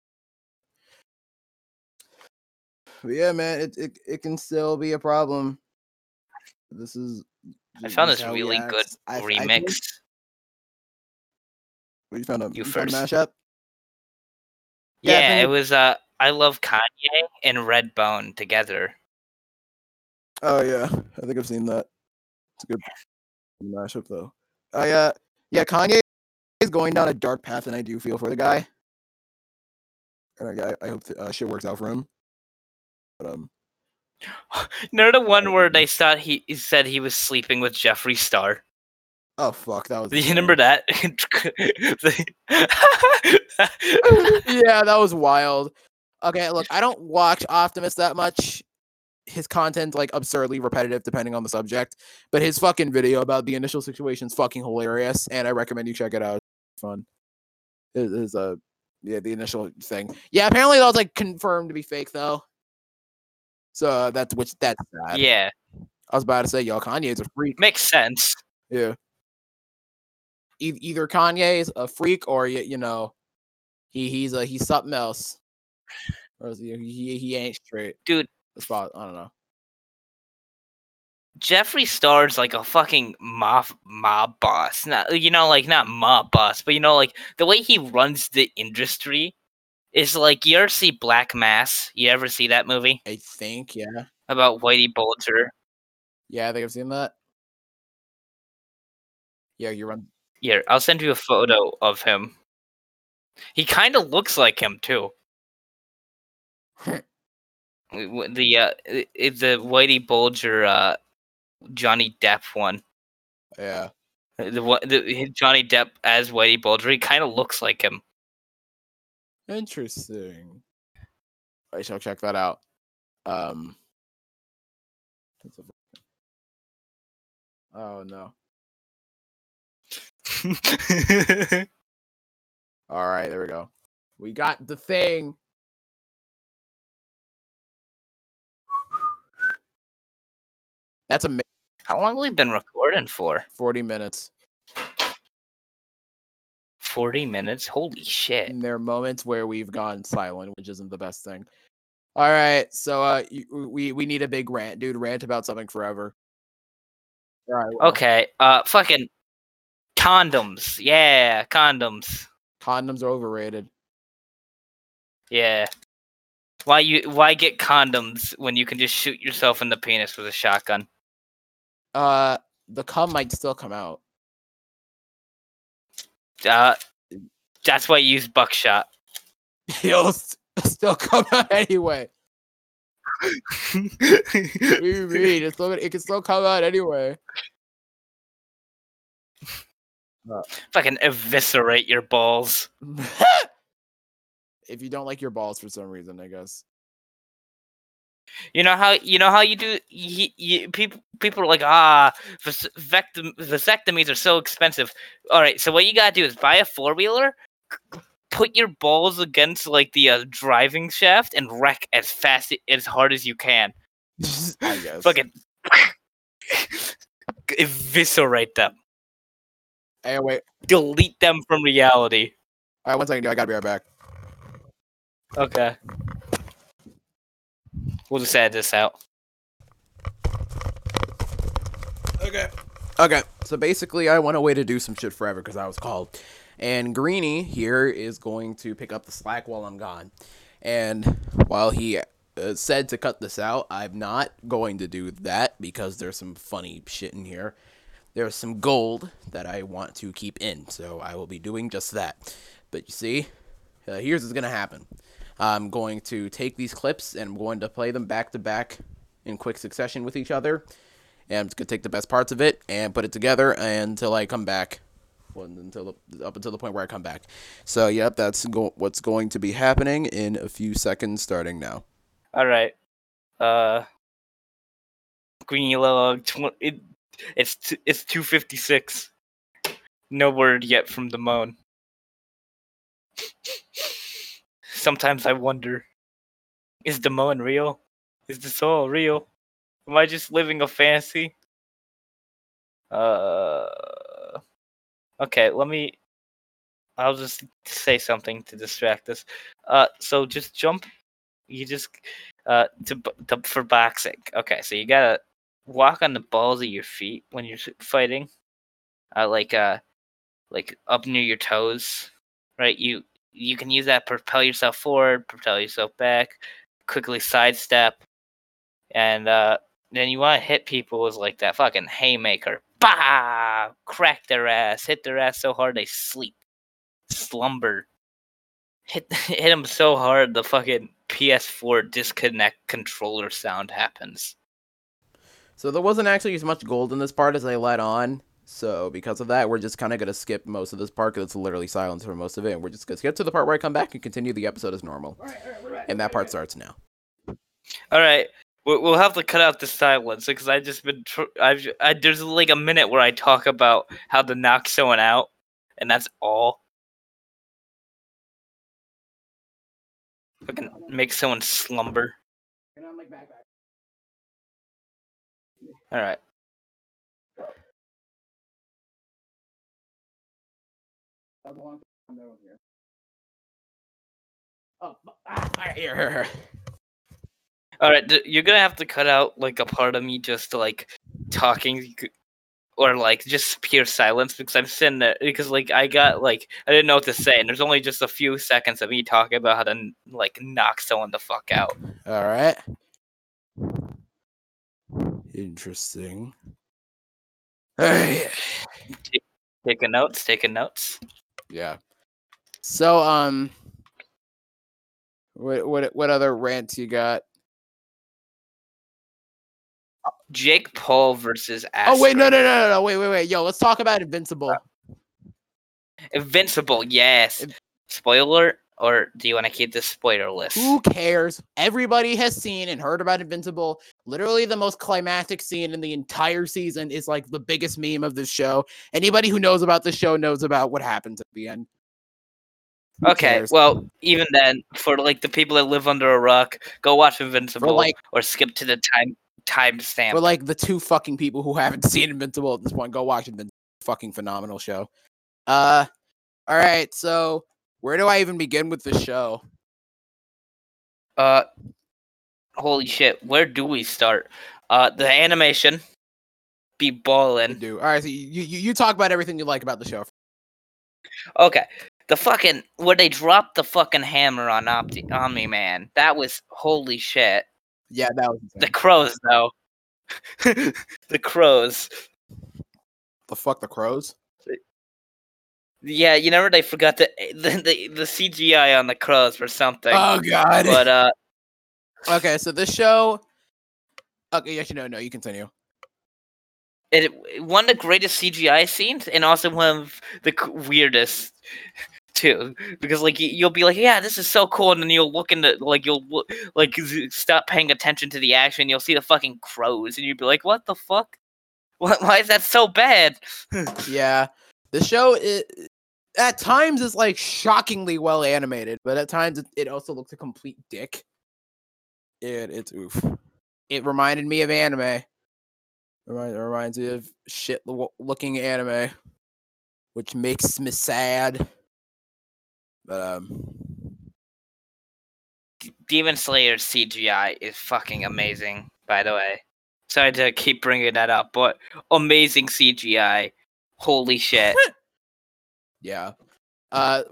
But yeah, man, it, it it can still be a problem. This is. I found this how he really good acts. I- I think- remix You found a You you found a first. mashup. Yeah, yeah, it was uh I love Kanye and Redbone together Oh yeah, I think I've seen that. It's a good mashup though. I uh yeah, Kanye is going down a dark path, and I do feel for the guy. And I, I hope that, uh, shit works out for him. But um, None the one where they thought he, he said he was sleeping with Jeffree Star. oh fuck, that was. Do you remember that? yeah, that was wild. Okay, look, I don't watch Optimus that much. His content like absurdly repetitive depending on the subject, but his fucking video about the initial situation is fucking hilarious, and I recommend you check it out. It's fun. It is a yeah, the initial thing. Yeah, apparently that was like confirmed to be fake though. So uh, that's which that's sad. yeah, I was about to say, yo, Kanye's a freak. makes sense. Yeah. E- either Kanye's a freak or y- you know, he he's a he's something else. Or he, he he ain't straight. Dude. The spot, I don't know. Jeffree Star's like a fucking mob mob boss. Not you know, like not mob boss, but you know, like the way he runs the industry is like you ever see Black Mass? You ever see that movie I think, yeah. about Whitey Bulger? Yeah, I think I've seen that. Yeah, you run Yeah, I'll send you a photo of him. He kind of looks like him too. The uh, the Whitey Bulger uh, Johnny Depp one. yeah. The, the Johnny Depp as Whitey Bulger. He kind of looks like him. Interesting. I shall check that out. Um Oh no. All right, there we go. We got the thing. That's amazing. How long have we been recording for? 40 minutes. 40 minutes? Holy shit. And there are moments where we've gone silent, which isn't the best thing. All right, so uh, we we need a big rant, dude. Rant about something forever. All right. well, Okay, uh, fucking condoms. Yeah, condoms. Condoms are overrated. Yeah. Why you why get condoms when you can just shoot yourself in the penis with a shotgun? Uh, the cum might still come out. Uh, that's why you use buckshot. It'll st- still come out anyway. What do you mean? It's still, it can still come out anyway. Fucking eviscerate your balls. if you don't like your balls for some reason, I guess. You know how you know how you do. You, you, people people are like, ah, vas- vasectomies are so expensive. All right, so what you gotta do is buy a four wheeler, put your balls against like the uh, driving shaft, and wreck as fast as hard as you can. I guess. Fucking eviscerate them, Hey, wait. delete them from reality. All right, one second. dude, I gotta be right back. Okay. We'll just add this out. Okay. Okay. So basically, I went away to do some shit forever because I was called. And Greeny here is going to pick up the slack while I'm gone. And while he uh, said to cut this out, I'm not going to do that because there's some funny shit in here. There's some gold that I want to keep in. So I will be doing just that. But you see, uh, here's what's going to happen. I'm going to take these clips and I'm going to play them back to back in quick succession with each other and I'm just gonna take the best parts of it and put it together until I come back. Well, until up until the point where I come back. So, yep, that's go- what's going to be happening in a few seconds, starting now. All right. Uh, Green Yellow. Tw- it, it's t- it's two fifty six. No word yet from Damone. Sometimes I wonder: Is Damone real? Is this all real? Am I just living a fantasy? Uh. Okay, let me. I'll just say something to distract us. Uh, so just jump. You just uh to, to for boxing. Okay, so you gotta walk on the balls of your feet when you're fighting. Uh, like uh, like up near your toes, right? You you can use that propel yourself forward, propel yourself back, quickly sidestep, and uh, then you want to hit people with like that fucking haymaker. Bah! Crack their ass. Hit their ass so hard they sleep. Slumber. Hit hit them so hard the fucking PS4 disconnect controller sound happens. So there wasn't actually as much gold in this part as I let on. So because of that, we're just kind of gonna skip most of this part because it's literally silence for most of it, and we're just gonna skip to the part where I come back and continue the episode as normal. And that part starts now. All right, we- we'll have to cut out the silence because I just been tr- I've I, there's like a minute where I talk about how to knock someone out, and that's all. Fucking make someone slumber. All right. Oh, ah, here, here, here. All right, you're gonna have to cut out like a part of me just like talking, or like just pure silence because I'm sitting there because like I got like I didn't know what to say, and there's only just a few seconds of me talking about how to like knock someone the fuck out. All right. Interesting. Hey. Taking notes, taking notes. Yeah. So, um, what what what other rants you got? Jake Paul versus Oh wait, no, no, no, no, no, wait, wait, wait, yo, let's talk about Invincible. Invincible, yes. Spoiler, or do you want to keep this spoilerless? Who cares? Everybody has seen and heard about Invincible. Literally, the most climactic scene in the entire season is like the biggest meme of this show. Anybody who knows about the show knows about what happens at the end. Who Okay, cares? well, even then, for like the people that live under a rock, go watch Invincible like- or skip to the time timestamp. For like the two fucking people who haven't seen Invincible at this point, go watch Invincible. Fucking phenomenal show. Uh, all right. So where do I even begin with the show? Uh, holy shit! Where do we start? Uh, the animation, be balling. ballin'. do all right. So you, you you talk about everything you like about the show. Okay, the fucking where they dropped the fucking hammer on Opti- Omni Man. That was holy shit. Yeah, that was The crows though. the crows. the fuck the crows. Yeah, you remember they forgot the the the, the CGI on the crows or something. Oh god. but uh, okay, so this show. Okay, you know, no, you continue. it one of the greatest CGI scenes, and also one of the c- weirdest too. Because like you'll be like, yeah, this is so cool, and then you'll look into like you'll like stop paying attention to the action. You'll see the fucking crows, and you'll be like, what the fuck? Why, why is that so bad? Yeah, the show it, at times it's like shockingly well animated, but at times it, it also looks a complete dick. It it's oof. It reminded me of anime. Remind, it reminds me of shit looking anime, which makes me sad. But um, Demon Slayer's CGI is fucking amazing. By the way, sorry to keep bringing that up, but amazing CGI. Holy shit! yeah, uh,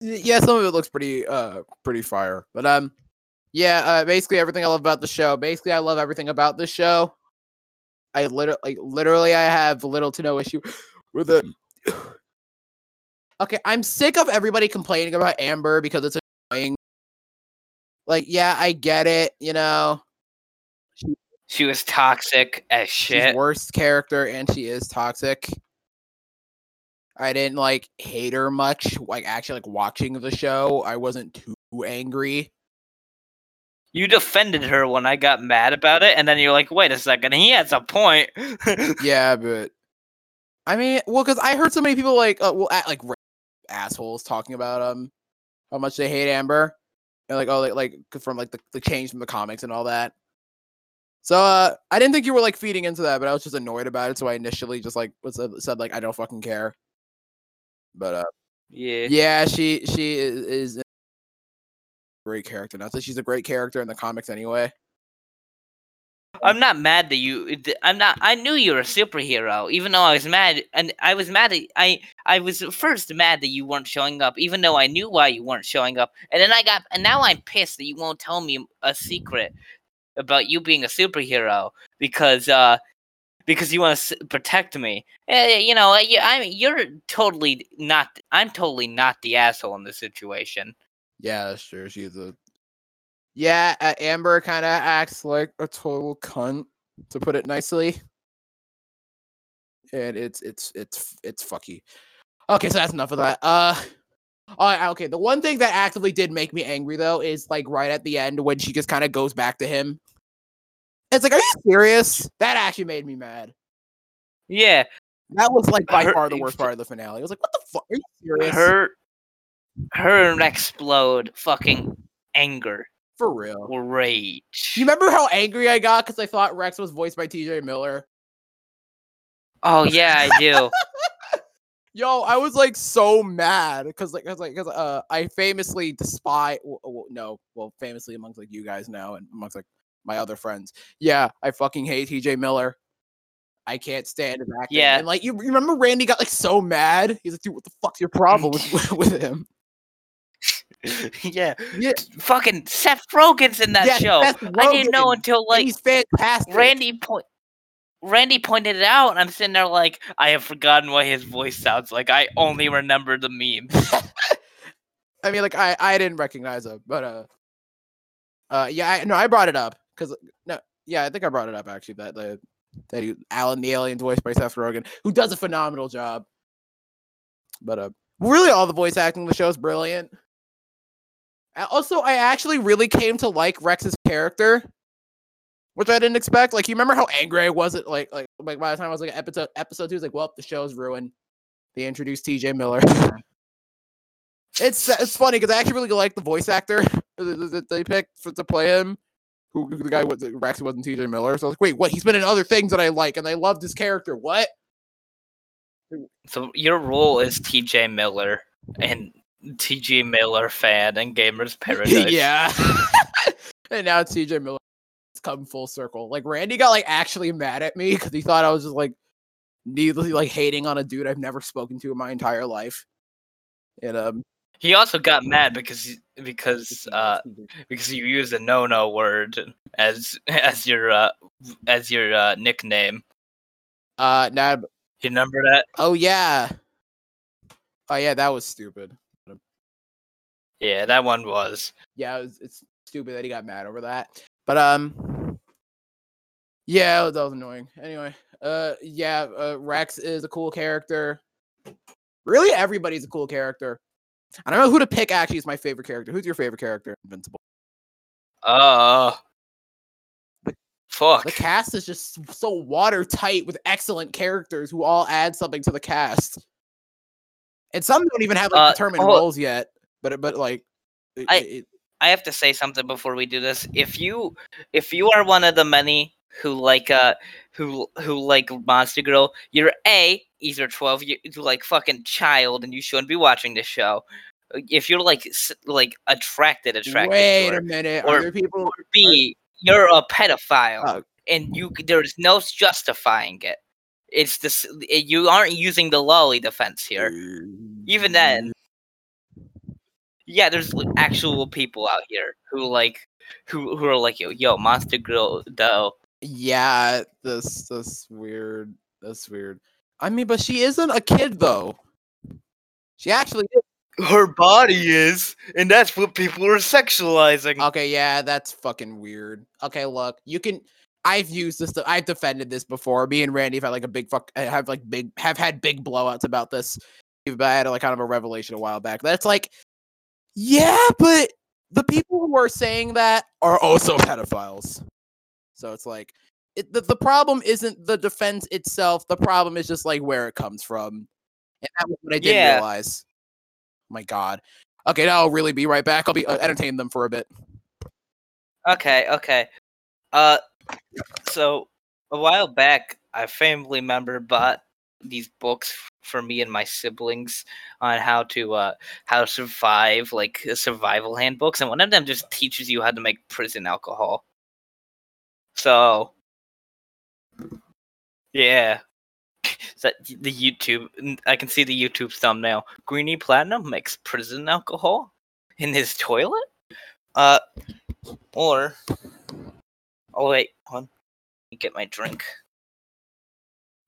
yeah, some of it looks pretty uh pretty fire. But um, yeah, uh, basically everything I love about the show. Basically, I love everything about the show. I literally, like, literally, I have little to no issue with it. okay, I'm sick of everybody complaining about Amber because it's annoying. Like, yeah, I get it. You know, She was toxic as she's shit. worst character and she is toxic. I didn't like hate her much. Like actually, like watching the show, I wasn't too angry. You defended her when I got mad about it, and then you're like, "Wait a second, he has a point." Yeah, but I mean, well, because I heard so many people like, uh, well, at, like assholes talking about um how much they hate Amber, and like oh, like, like from like the, the change from the comics and all that. So uh, I didn't think you were like feeding into that, but I was just annoyed about it. So I initially just like was uh, said like I don't fucking care. But uh, yeah. yeah, she she is, is a great character. Not that she's a great character in the comics anyway. I'm not mad that you. I'm not. I knew you were a superhero, even though I was mad, and I was mad. At, I I was first mad that you weren't showing up, even though I knew why you weren't showing up, and then I got, and now I'm pissed that you won't tell me a secret about you being a superhero because uh because you want to protect me. Eh, you know, you, I mean, you're totally not. I'm totally not the asshole in this situation. Yeah, true. She's a yeah. Uh, Amber kind of acts like a total cunt, to put it nicely. And it's it's it's it's fucky. Okay, so that's enough of that. Uh, right, okay. The one thing that actively did make me angry though is like right at the end when she just kind of goes back to him. It's like, are you serious? That actually made me mad. Yeah, That was like by Her- far the worst part of the finale. I was like, what the fuck? Are you serious? her, her and explode fucking anger, For real. rage. You remember how angry I got because I thought Rex was voiced by TJ Miller? Oh yeah, I do. Yo, I was like so mad because like, cause like, cause uh, I famously despise. w- w- no, well, famously amongst like you guys now and amongst like my other friends. Yeah, I fucking hate TJ Miller. I can't stand his acting. Yeah. and like you, you remember Randy got like so mad. He's like, dude, what the fuck's your problem with, with him? yeah, Yeah, fucking Seth Rogen's in that yes, show. I didn't know until like he's fantastic. Randy point. Randy pointed it out, and I'm sitting there like, I have forgotten what his voice sounds like. I only remember the meme. I mean, like I I didn't recognize him, but uh, uh, yeah, I, no, I brought it up because no, yeah, I think I brought it up actually that the that he Alan the Alien voiced by Seth Rogen, who does a phenomenal job. But uh, really, all the voice acting in the show is brilliant. Also, I actually really came to like Rex's character, which I didn't expect. Like, you remember how angry I was at like like like by the time I was like episode episode two, it's like, well, the show's ruined. They introduced T.J. Miller. It's it's funny because I actually really like the voice actor that they picked for, to play him. Who the guy was actually wasn't T.J. Miller. So I was like, wait, what? He's been in other things that I like, and I loved his character. What? So your role is T.J. Miller and T.J. Miller fan and Gamers Paradise. yeah. and now it's T.J. Miller. It's come full circle. Like Randy got like actually mad at me because he thought I was just like needlessly like hating on a dude I've never spoken to in my entire life. And um, He also got mad because because uh because you use a no no word as as your uh as your uh nickname. uh, now You remember that? oh yeah, oh yeah, that was stupid. Yeah, that one was. yeah, it was, it's stupid that he got mad over that. But um, yeah, that was annoying. Anyway, uh, yeah, uh, Rex is a cool character. Really, everybody's a cool character. I don't know who to pick. Actually, is my favorite character. Who's your favorite character? Invincible. Uh The- fuck. The cast is just so watertight with excellent characters who all add something to the cast. And some don't even have like Uh, determined oh- roles yet. But but like, it- I- it- I have to say something before we do this. If you if you are one of the many who like uh who who like Monster Girl, you're a either twelve year like fucking child and you shouldn't be watching this show. If you're like like attracted attracted wait to her, a minute. or- Are people? or B you're a pedophile Oh. and you there's no justifying it. It's this you aren't using the loli defense here. Even then, yeah, there's actual people out here who like who who are like yo yo Monster Girl though. Yeah, this this weird. That's weird. I mean, but she isn't a kid though. She actually is. Her body is, and that's what people are sexualizing. Okay, yeah, that's fucking weird. Okay, look, you can. I've used this. I've defended this before. Me and Randy have had like a big fuck. Eh, have like big. Have had big blowouts about this. But I had like kind of a revelation a while back. That's like, yeah, but the people who are saying that are also pedophiles. So it's like, it, the the problem isn't the defense itself. The problem is just like where it comes from, and that was what I didn't Yeah. realize. My God. Okay, now I'll really be right back. I'll be uh, entertain them for a bit. Okay, okay. Uh, so a while back, a family member bought these books for me and my siblings on how to uh how to survive, like uh, survival handbooks, and one of them just teaches you how to make prison alcohol. So, yeah. Is that the YouTube? I can see the YouTube thumbnail. Greenie Platinum makes prison alcohol in his toilet. Uh, or Oh wait, hold on. Let me get my drink.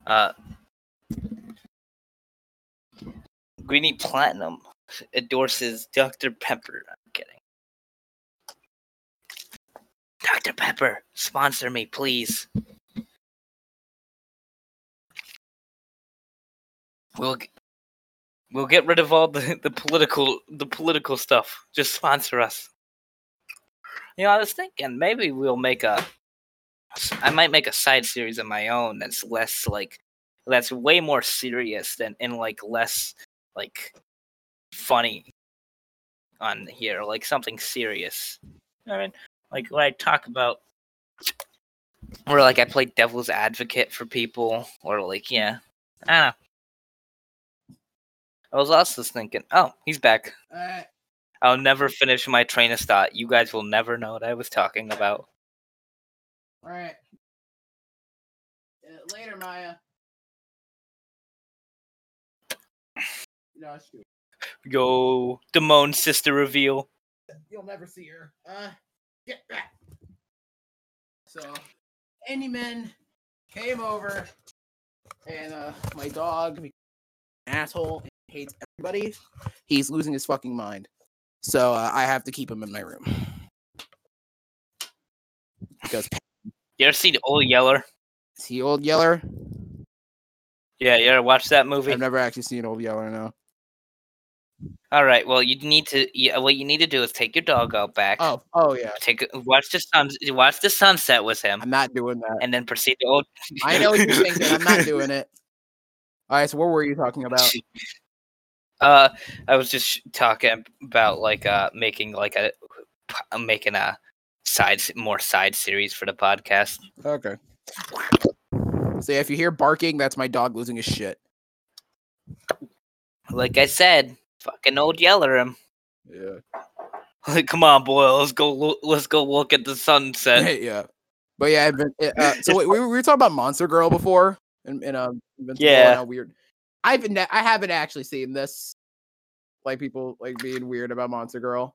Uh, Greeny Platinum endorses Dr. Pepper. I'm kidding. Dr. Pepper, sponsor me, please. We'll we'll get rid of all the, the political the political stuff. Just sponsor us. You know, I was thinking maybe we'll make a. I might make a side series of my own that's less like that's way more serious than and like less like funny on here, like something serious. I mean, like when I talk about or like I play devil's advocate for people, or like yeah, I don't know. I was also thinking, oh, he's back. I'll never finish my train of thought. You guys will never know what I was talking about. Alright. Uh, later, Maya. No, shoot. Yo, Damone's sister reveal. You'll never see her. Uh, get back. So, any Men came over, and uh, my dog, asshole, hates everybody. He's losing his fucking mind. So uh, I have to keep him in my room. Because You ever seen Old Yeller? is he Old Yeller? Yeah, you ever watch that movie? I've never actually seen Old Yeller. No. All right. Well, you need to. Yeah, what you need to do is take your dog out back. Oh, oh yeah. Take watch the sun. Watch the sunset with him, I'm not doing that. and then proceed to old. I know what you're thinking. I'm not doing it. All right. So what were you talking about? Uh, I was just talking about like uh making like a making a side more side series for the podcast. Okay. So if you hear barking, that's my dog losing his shit. Like I said, fucking old Yeller him. Yeah. Like, come on, boy, let's go. Look, let's go look at the sunset. yeah. But yeah, I've been, uh, so wait, we, were- we were talking about Monster Girl before, and, and um, Yeah. how weird. I've ne- I haven't actually seen this, like people like being weird about Monster Girl.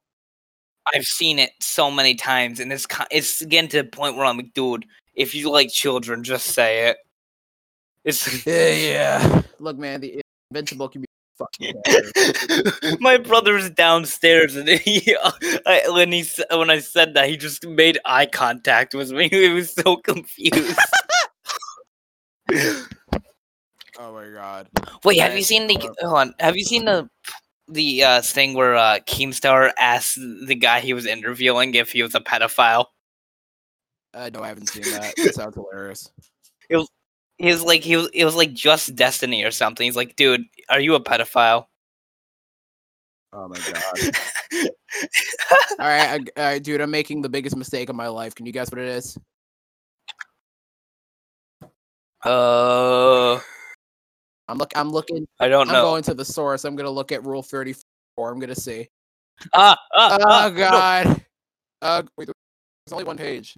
I've seen it so many times, and it's it's getting to the point where I'm like, dude, if you like children, just say it. It's Yeah, yeah. Look, man, the Invincible can be fucking. my brother's downstairs, and he uh, I, when he when I said that, he just made eye contact with me. He was so confused. Oh my god. Wait, have you seen the? hold on, have you seen the the uh, thing where uh, Keemstar asked the guy he was interviewing if he was a pedophile? Uh, no, I haven't seen that. That sounds hilarious. It was, He was like, he was, it was like just Destiny or something. He's like, dude, are you a pedophile? Oh my god. All right, I, all right, dude. I'm making the biggest mistake of my life. Can you guess what it is? Uh, I'm look. I'm looking. I don't know I'm going to the source. I'm gonna look at Rule 34. I'm gonna see. ah, ah, Oh ah, no. god. Uh, wait, there's only one page.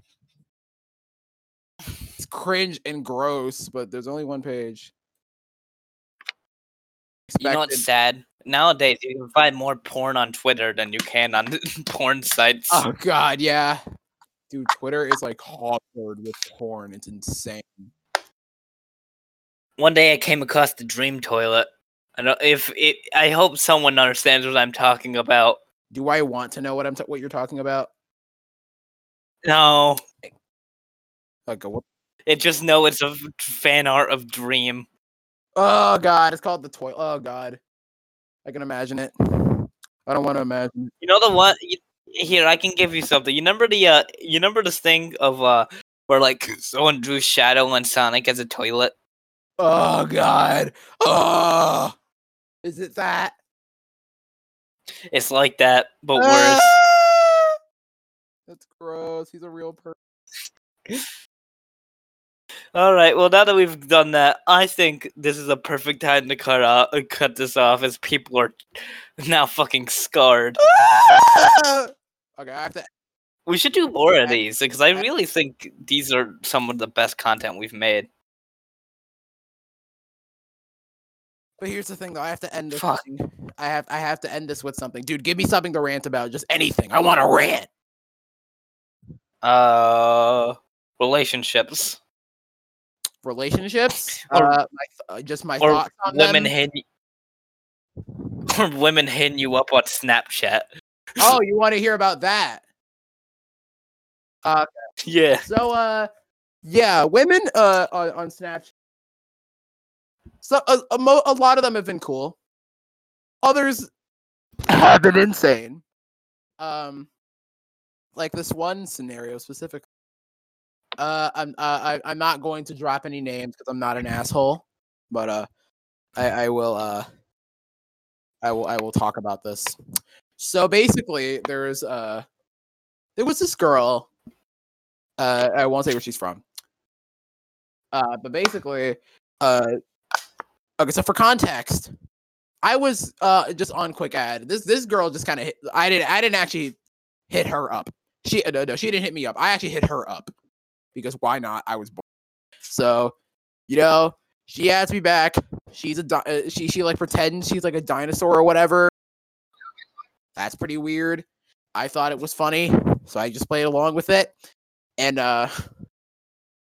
It's cringe and gross, but there's only one page. You know what's sad? Nowadays, you can find more porn on Twitter than you can on porn sites. Oh god, yeah. Dude, Twitter is like hawked with porn. It's insane. One day, I came across the Dream Toilet. I don't if it. I hope someone understands what I'm talking about. Do I want to know what I'm ta- what you're talking about? No, Okay. What? it just know it's a fan art of Dream. Oh god, it's called the toilet. Oh god, I can imagine it. I don't want to imagine. You know the one you, here. I can give you something. You remember the uh, you remember this thing of uh, where like someone drew Shadow and Sonic as a toilet. Oh god. Oh. Is it that? It's like that, but worse. Ah! That's gross. He's a real person. All right. Well, now that we've done that, I think this is a perfect time to cut off, uh, cut this off, as people are now fucking scarred. Ah! okay, I have to. We should do more of these because I- really think these are some of the best content we've made. But here's the thing, though. I have to end this. Fuck. thing- I have. I have to end this with something, dude. Give me something to rant about. Just anything. I want to rant. Uh, relationships relationships. Or- uh, my th- uh, just my or thoughts on women them. hitting or women hitting you up on Snapchat. Oh, you want to hear about that? Uh, yeah. So, uh, yeah, women uh on, on Snapchat. So a, a, mo- a lot of them have been cool. Others have been insane. Um, like this one scenario specifically. Uh, I'm uh, I, I'm not going to drop any names because I'm not an asshole, but uh, I I will uh, I will I will talk about this. So basically, there's uh, there was this girl uh, I won't say where she's from. Uh, but basically, uh, okay. So for context, I was uh just on Quick Add. This this girl just kind of. I didn't I didn't actually hit her up. She uh, no no she didn't hit me up. I actually hit her up because why not? I was bored. So you know she adds me back. She's a di- uh, she she like pretends she's like a dinosaur or whatever. That's pretty weird. I thought it was funny, so I just played along with it and uh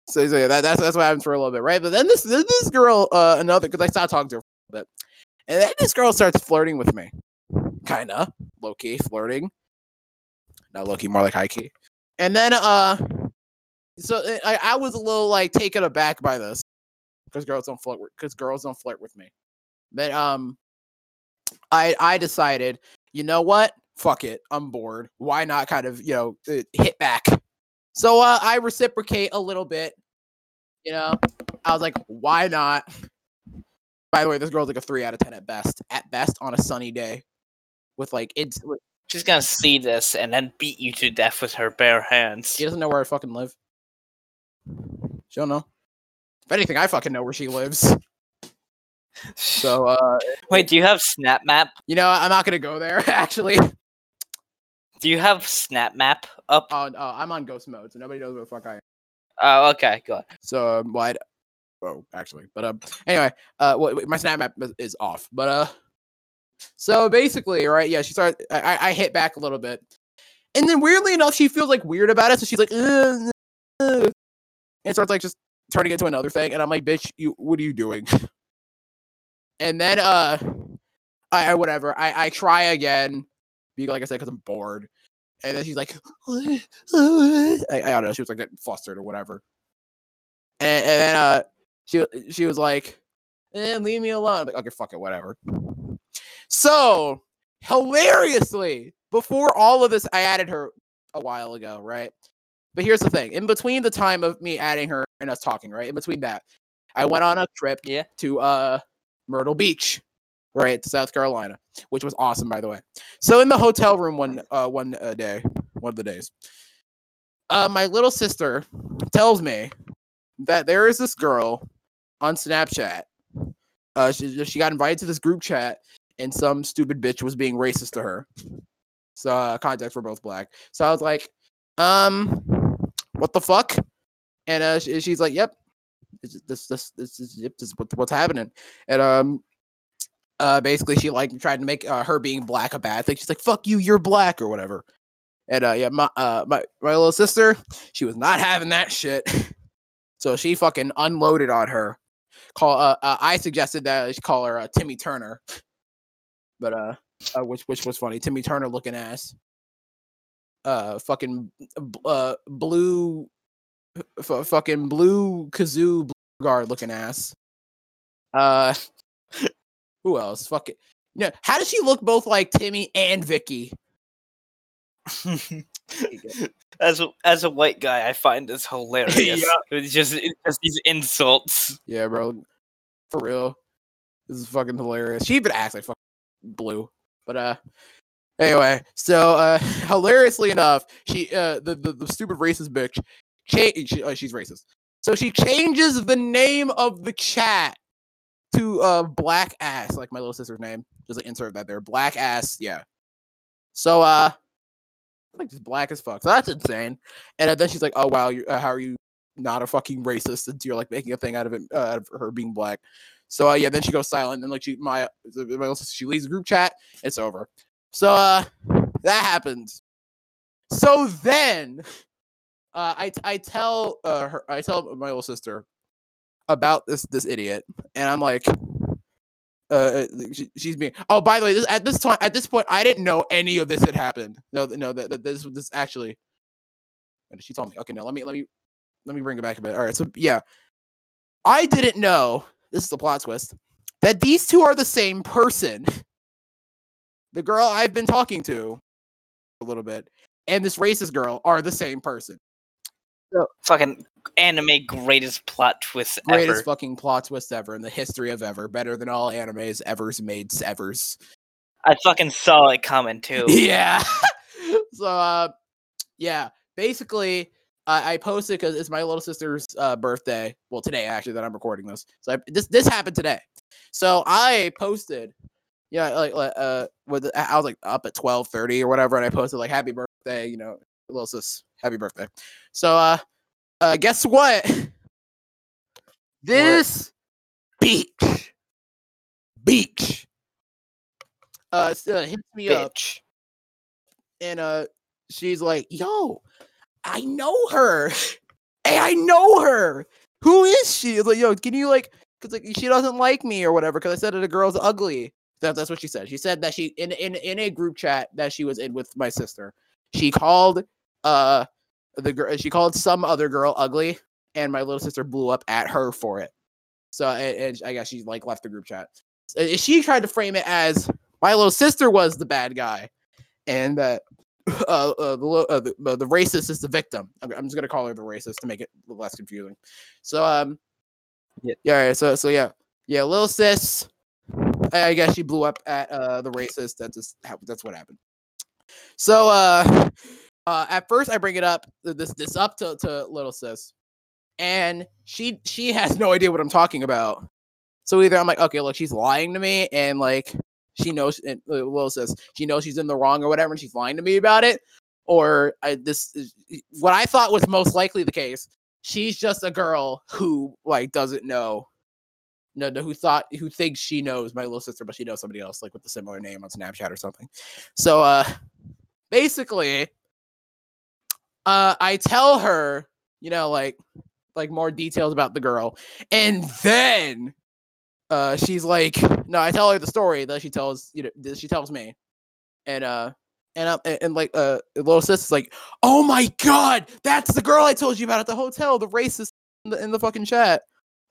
so, so yeah, that, that's that's what happened for a little bit, right? But then this this girl, uh, another because I stopped talking to her for a little bit, and then this girl starts flirting with me, kind of low key flirting, not low key, more like high key. And then uh, so uh, I I was a little like taken aback by this because girls don't flirt because girls don't flirt with me. But um, I I decided, you know what? Fuck it, I'm bored. Why not kind of you know uh, hit back? So uh, I reciprocate a little bit. You know, I was like, why not? By the way, this girl's like a three out of ten at best. At best, on a sunny day, with like it's with- She's gonna see this and then beat you to death with her bare hands. she doesn't know where I fucking live. She don't know. If anything, I fucking know where she lives. So uh, Wait, do you have Snap Map? you know, I'm not gonna go there. Actually, Do you have Snap Map up? uh, uh, I'm on ghost mode, so nobody knows where the fuck I am. Oh, okay, good. So um, why? Oh, actually, but um, anyway, uh, what- my snap map is- off. But uh, so basically, right? Yeah, she started. I, I- hit back a little bit, and then weirdly enough, she feels like weird about it. So she's like, "Uh, uh," and starts like just turning it to another thing. And I'm like, bitch, you, what are you doing? And then uh, I, I whatever. I I try again, like I said, because I'm bored. And then she's like, I, I don't know. She was like getting flustered or whatever. And, and then uh, she she was like, eh, "Leave me alone." I'm like, okay, fuck it, whatever. So hilariously, before all of this, I added her a while ago, right? But here's the thing: in between the time of me adding her and us talking, right? In between that, I went on a trip Yeah. to uh Myrtle Beach, right, South Carolina, which was awesome, by the way. So in the hotel room one uh one uh, day, one of the days, uh, my little sister tells me that there is this girl on Snapchat. Uh, she she got invited to this group chat, and some stupid bitch was being racist to her. So uh, context, we're both black. So I was like, um, what the fuck? And uh, she, she's like, yep, this this this is yep, this is what, what's happening. And um, uh, basically she like tried to make uh, her being black a bad thing. She's like, fuck you, you're black or whatever. And uh, yeah, my uh my my little sister, she was not having that shit. So she fucking unloaded on her. Call uh, uh I suggested that she call her uh, Timmy Turner, but uh, uh which which was funny. Timmy Turner looking ass. Uh, fucking uh blue, f- fucking blue kazoo blue guard looking ass. Uh, who else? Fuck it. No, how does she look both like Timmy and Vicky? as a, as a white guy, I find this hilarious. Yeah. It's just it's just these insults. Yeah, bro. For real. This is fucking hilarious. She even acts like fucking blue. But uh anyway, so uh hilariously enough, she uh the the, the stupid racist bitch cha- she, uh, she's racist. So she changes the name of the chat to uh black ass, like my little sister's name. Just like insert that there. Black ass, yeah. So uh like just black as fuck. So that's insane. And uh, then she's like, "Oh wow, uh, how are you not a fucking racist since you're like making a thing out of it uh, out of her being black. So uh, yeah, then she goes silent, and then like she my, my she leaves the group chat. It's over. So uh, that happens. So then, uh, I I tell uh her I tell my little sister about this this idiot, and I'm like, uh, she, she's being. Oh, by the way, this, at this time, at this point, I didn't know any of this had happened. No, no, that, that this this actually. She told me. Okay, now let me let me let me bring it back a bit. All right, so yeah, I didn't know. This is the plot twist that these two are the same person. The girl I've been talking to a little bit and this racist girl are the same person. Fucking anime greatest plot twist ever. Greatest ever. fucking plot twist ever in the history of ever. Better than all animes ever's made evers. I fucking saw it coming too. Yeah. so uh yeah, basically I I posted because it's my little sister's uh, birthday. Well, today actually that I'm recording this. So I, this this happened today. So I posted, yeah, like like, uh, with I was like up at twelve thirty or whatever, and I posted like happy birthday, you know, little sis, happy birthday. So uh, uh, guess what? This beach, beach, uh, uh hits me up and uh she's like, "Yo, I know her. Hey, I know her. Who is she?" It's like, "Yo, can you like cuz like she doesn't like me or whatever cuz I said that a girl's ugly." That, that's what she said. She said that she in in in a group chat that she was in with my sister. She called uh the girl she called some other girl ugly and my little sister blew up at her for it. So and, and I guess she like left the group chat. Uh, She tried to frame it as my little sister was the bad guy and that uh, uh, the, uh, the the racist is the victim. I'm, just gonna call her the racist to make it less confusing. So um, Yeah. yeah, yeah, so so yeah, yeah, little sis. I I guess she blew up at uh the racist. That's just that's what happened. So uh, uh, at first I bring it up this this up to to little sis, and she she has no idea what I'm talking about. So either I'm like, okay, look, she's lying to me, and like she knows and uh, Will says she knows she's in the wrong or whatever, and she's lying to me about it. Or I, this is what I thought was most likely the case. She's just a girl who like doesn't know, no, no, who thought who thinks she knows my little sister, but she knows somebody else like with a similar name on Snapchat or something. So uh, basically, uh, I tell her, you know, like like more details about the girl, and then uh she's like no i tell her the story that she tells you know that she tells me. And uh and uh, and, and like uh little sister's like oh my god that's the girl i told you about at the hotel the racist in the, in the fucking chat.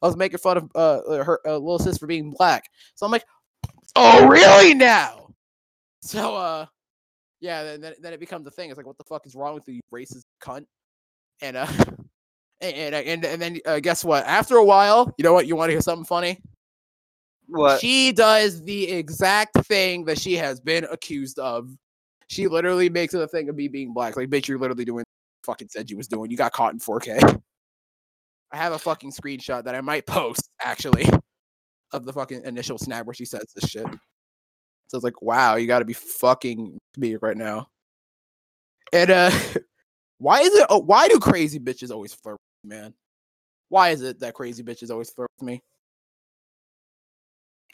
I was making fun of uh uh, her uh, little sis for being black. So i'm like oh really now? So uh yeah then, then, then it becomes a thing it's like what the fuck is wrong with you you racist cunt and uh and and, and, and then uh, guess what after a while you know what you want to hear something funny What? she does the exact thing that she has been accused of. She literally makes it a thing of me being black. Like, bitch, you're literally doing what fucking said you was doing. You got caught in 4K. I have a fucking screenshot that I might post actually of the fucking initial snap where she says this shit. So it's like, wow, you got to be fucking me right now. And uh, why is it? Oh, why do crazy bitches always flirt, with me, man? Why is it that crazy bitches always flirt with me?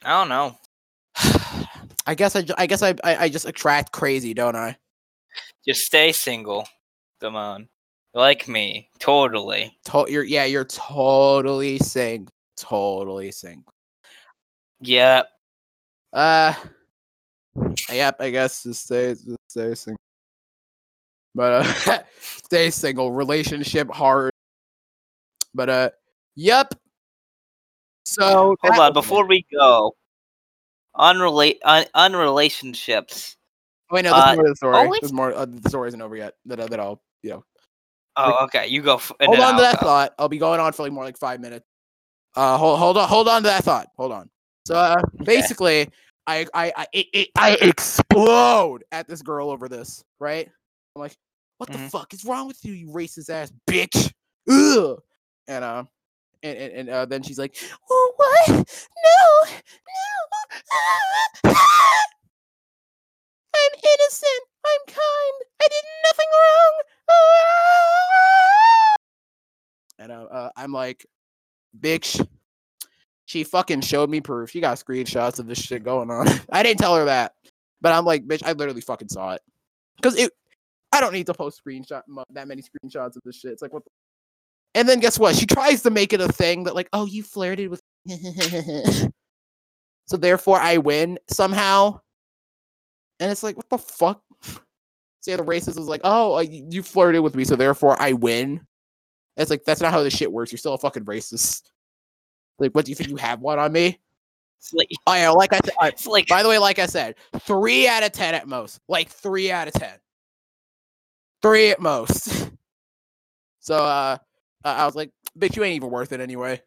I don't know. I guess I, I guess I, I, I just attract crazy, don't I? Just stay single. Come on. Like me. Totally. To- you're, yeah, you're totally sing, totally sing. Yeah. Uh, yep, I guess just stay, just stay single. But uh, stay single, relationship hard. But uh, yep. So Hold on. Before we go, unrelate un- unrelationships. Wait, no, there's uh, more to the story. always- There's more. Uh, the story isn't over yet. That that I'll you know. Oh, okay. You go. F- hold on to that go. thought. I'll be going on for like more like five minutes. Uh, hold hold on hold on to that thought. Hold on. So uh, basically, I I I it, it, I explode at this girl over this. Right? I'm like, what the Mhm. fuck is wrong with you, you racist ass bitch? Ugh. And uh, and and, and uh, then she's like, oh what? No, no. I'm innocent. I'm kind. I did nothing wrong. And uh, uh, I'm like, bitch. She fucking showed me proof. She got screenshots of this shit going on. I didn't tell her that, but I'm like, bitch. I literally fucking saw it because it. I don't need to post screenshot that many screenshots of this shit. It's like what. The- and then guess what? She tries to make it a thing that like, oh, you flirted with. so therefore, I win somehow. And it's like, what the fuck? Say the racist was like, oh, you flirted with me, so therefore I win. It's like that's not how this shit works. You're still a fucking racist. Like, what do you think you have one on me? It's like, Oh like I said. I- by the way, like I said, three out of ten at most. Like three out of ten. Three at most. So uh, I was like, bitch, you ain't even worth it anyway.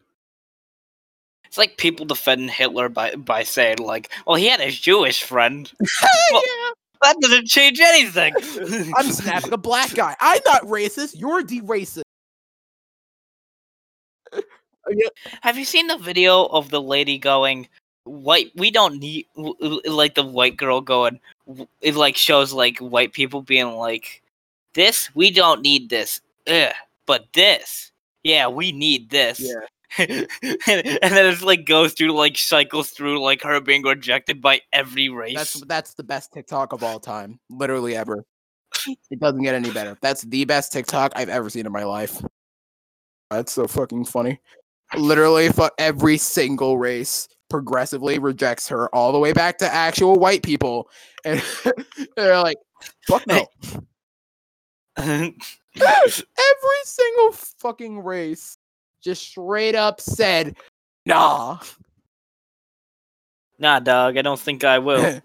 it's like people defending Hitler by by saying like, well, he had a Jewish friend. Well- yeah. That doesn't change anything. I'm snapping a black guy. I'm not racist. You're de-racist. Yeah, Oh, Have you seen the video of the lady going, "White, we don't need," like the white girl going, it like shows like white people being like, "This, we don't need this, Ugh, but this, yeah, we need this." Yeah. and, and then it's like goes through like cycles through like her being rejected by every race. That's that's the best TikTok of all time, literally ever. It doesn't get any better. That's the best TikTok I've ever seen in my life. That's so fucking funny. Literally, fu- every single race progressively rejects her all the way back to actual white people, and they're like, "Fuck no." Every single fucking race just straight up said, "Nah." nah, dog, I don't think I will.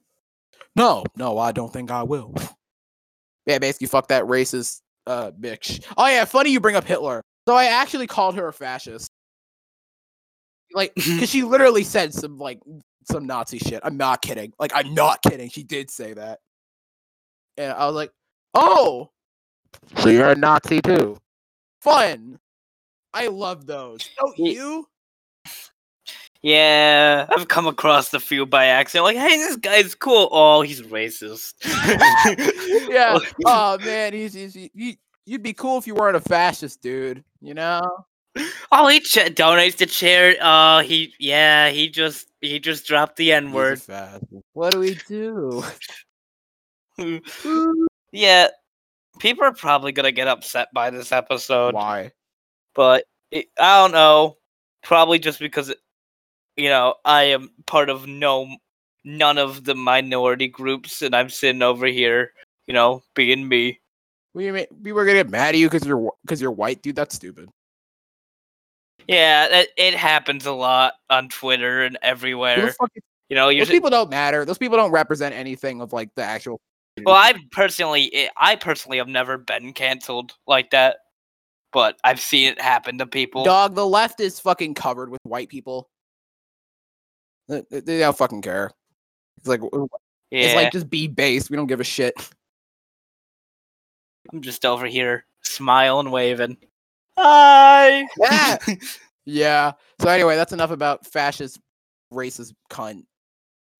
no, no, I don't think I will. Yeah, basically, fuck that racist uh bitch. Oh yeah, funny you bring up Hitler. So I actually called her a fascist. Like, mm-hmm. because she literally said some like some Nazi shit. I'm not kidding. Like, I'm not kidding. She did say that. And I was like, oh, so you're a Nazi too. Fun. I love those. Don't Ye- you? Yeah, I've come across a few by accident. Like, hey, this guy's cool. Oh, he's racist. yeah. Oh man, he's, he's he, you, you'd be cool if you weren't a fascist, dude. You know? Oh, he ch- donates to charity. Oh, uh, he yeah, he just he just dropped the N word. What do we do? yeah, people are probably gonna get upset by this episode, Why? but it, I don't know. Probably just because, it- you know, I am part of no none of the minority groups, and I'm sitting over here, you know, being me. We ma- people are gonna get mad at you because you're because you're white, dude. That's stupid. Yeah, that, it happens a lot on Twitter and everywhere. fuck is- You know, you're Those people don't matter. Those people don't represent anything of like the actual. Well, I personally, eh, I personally have never been canceled like that, but I've seen it happen to people. Dog, the left is fucking covered with white people. They, they- they don't fucking care. It's like yeah, it's like just be base. We don't give a shit. I'm just over here smiling, waving. Hi. Yeah. yeah. So anyway, that's enough about fascist, racist cunt.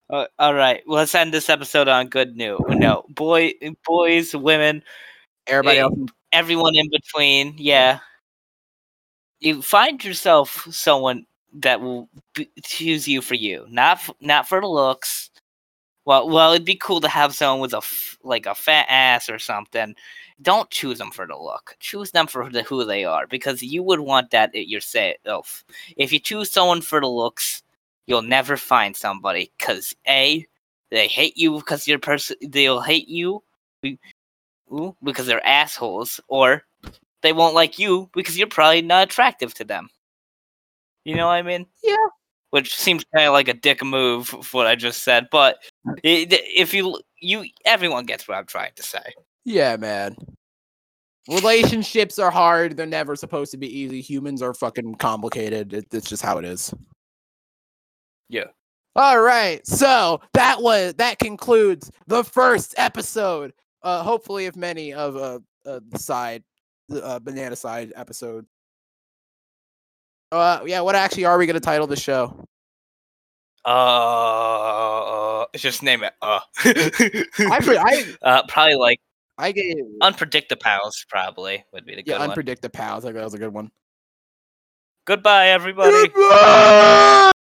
Uh, all right, let's end this episode on good news. No, boy, boys, women, Everybody else. everyone in between. Yeah, you find yourself someone that will choose you for you, not f- not for the looks. Well, well, it'd be cool to have someone with a f- like a fat ass or something. Don't choose them for the look. Choose them for the, who they are, because you would want that at yourself. If you choose someone for the looks, you'll never find somebody. Cause a, they hate you because you're person. They'll hate you because they're assholes, or they won't like you because you're probably not attractive to them. You know what I mean? Yeah. Which seems kind of like a dick move, for what I just said, but if you you everyone gets what I'm trying to say. Yeah, man. Relationships are hard. They're never supposed to be easy. Humans are fucking complicated. It, it's just how it is. Yeah. All right. So that was that concludes the first episode. Uh, hopefully, if many of uh, uh the side, the uh, banana side episode. Uh, yeah. What actually are we gonna title the show? Uh, just name it. Uh, I I uh probably like I gave unpredictables. Probably would be the good yeah, one. unpredictable pals. I think that was a good one. Goodbye, everybody. Goodbye!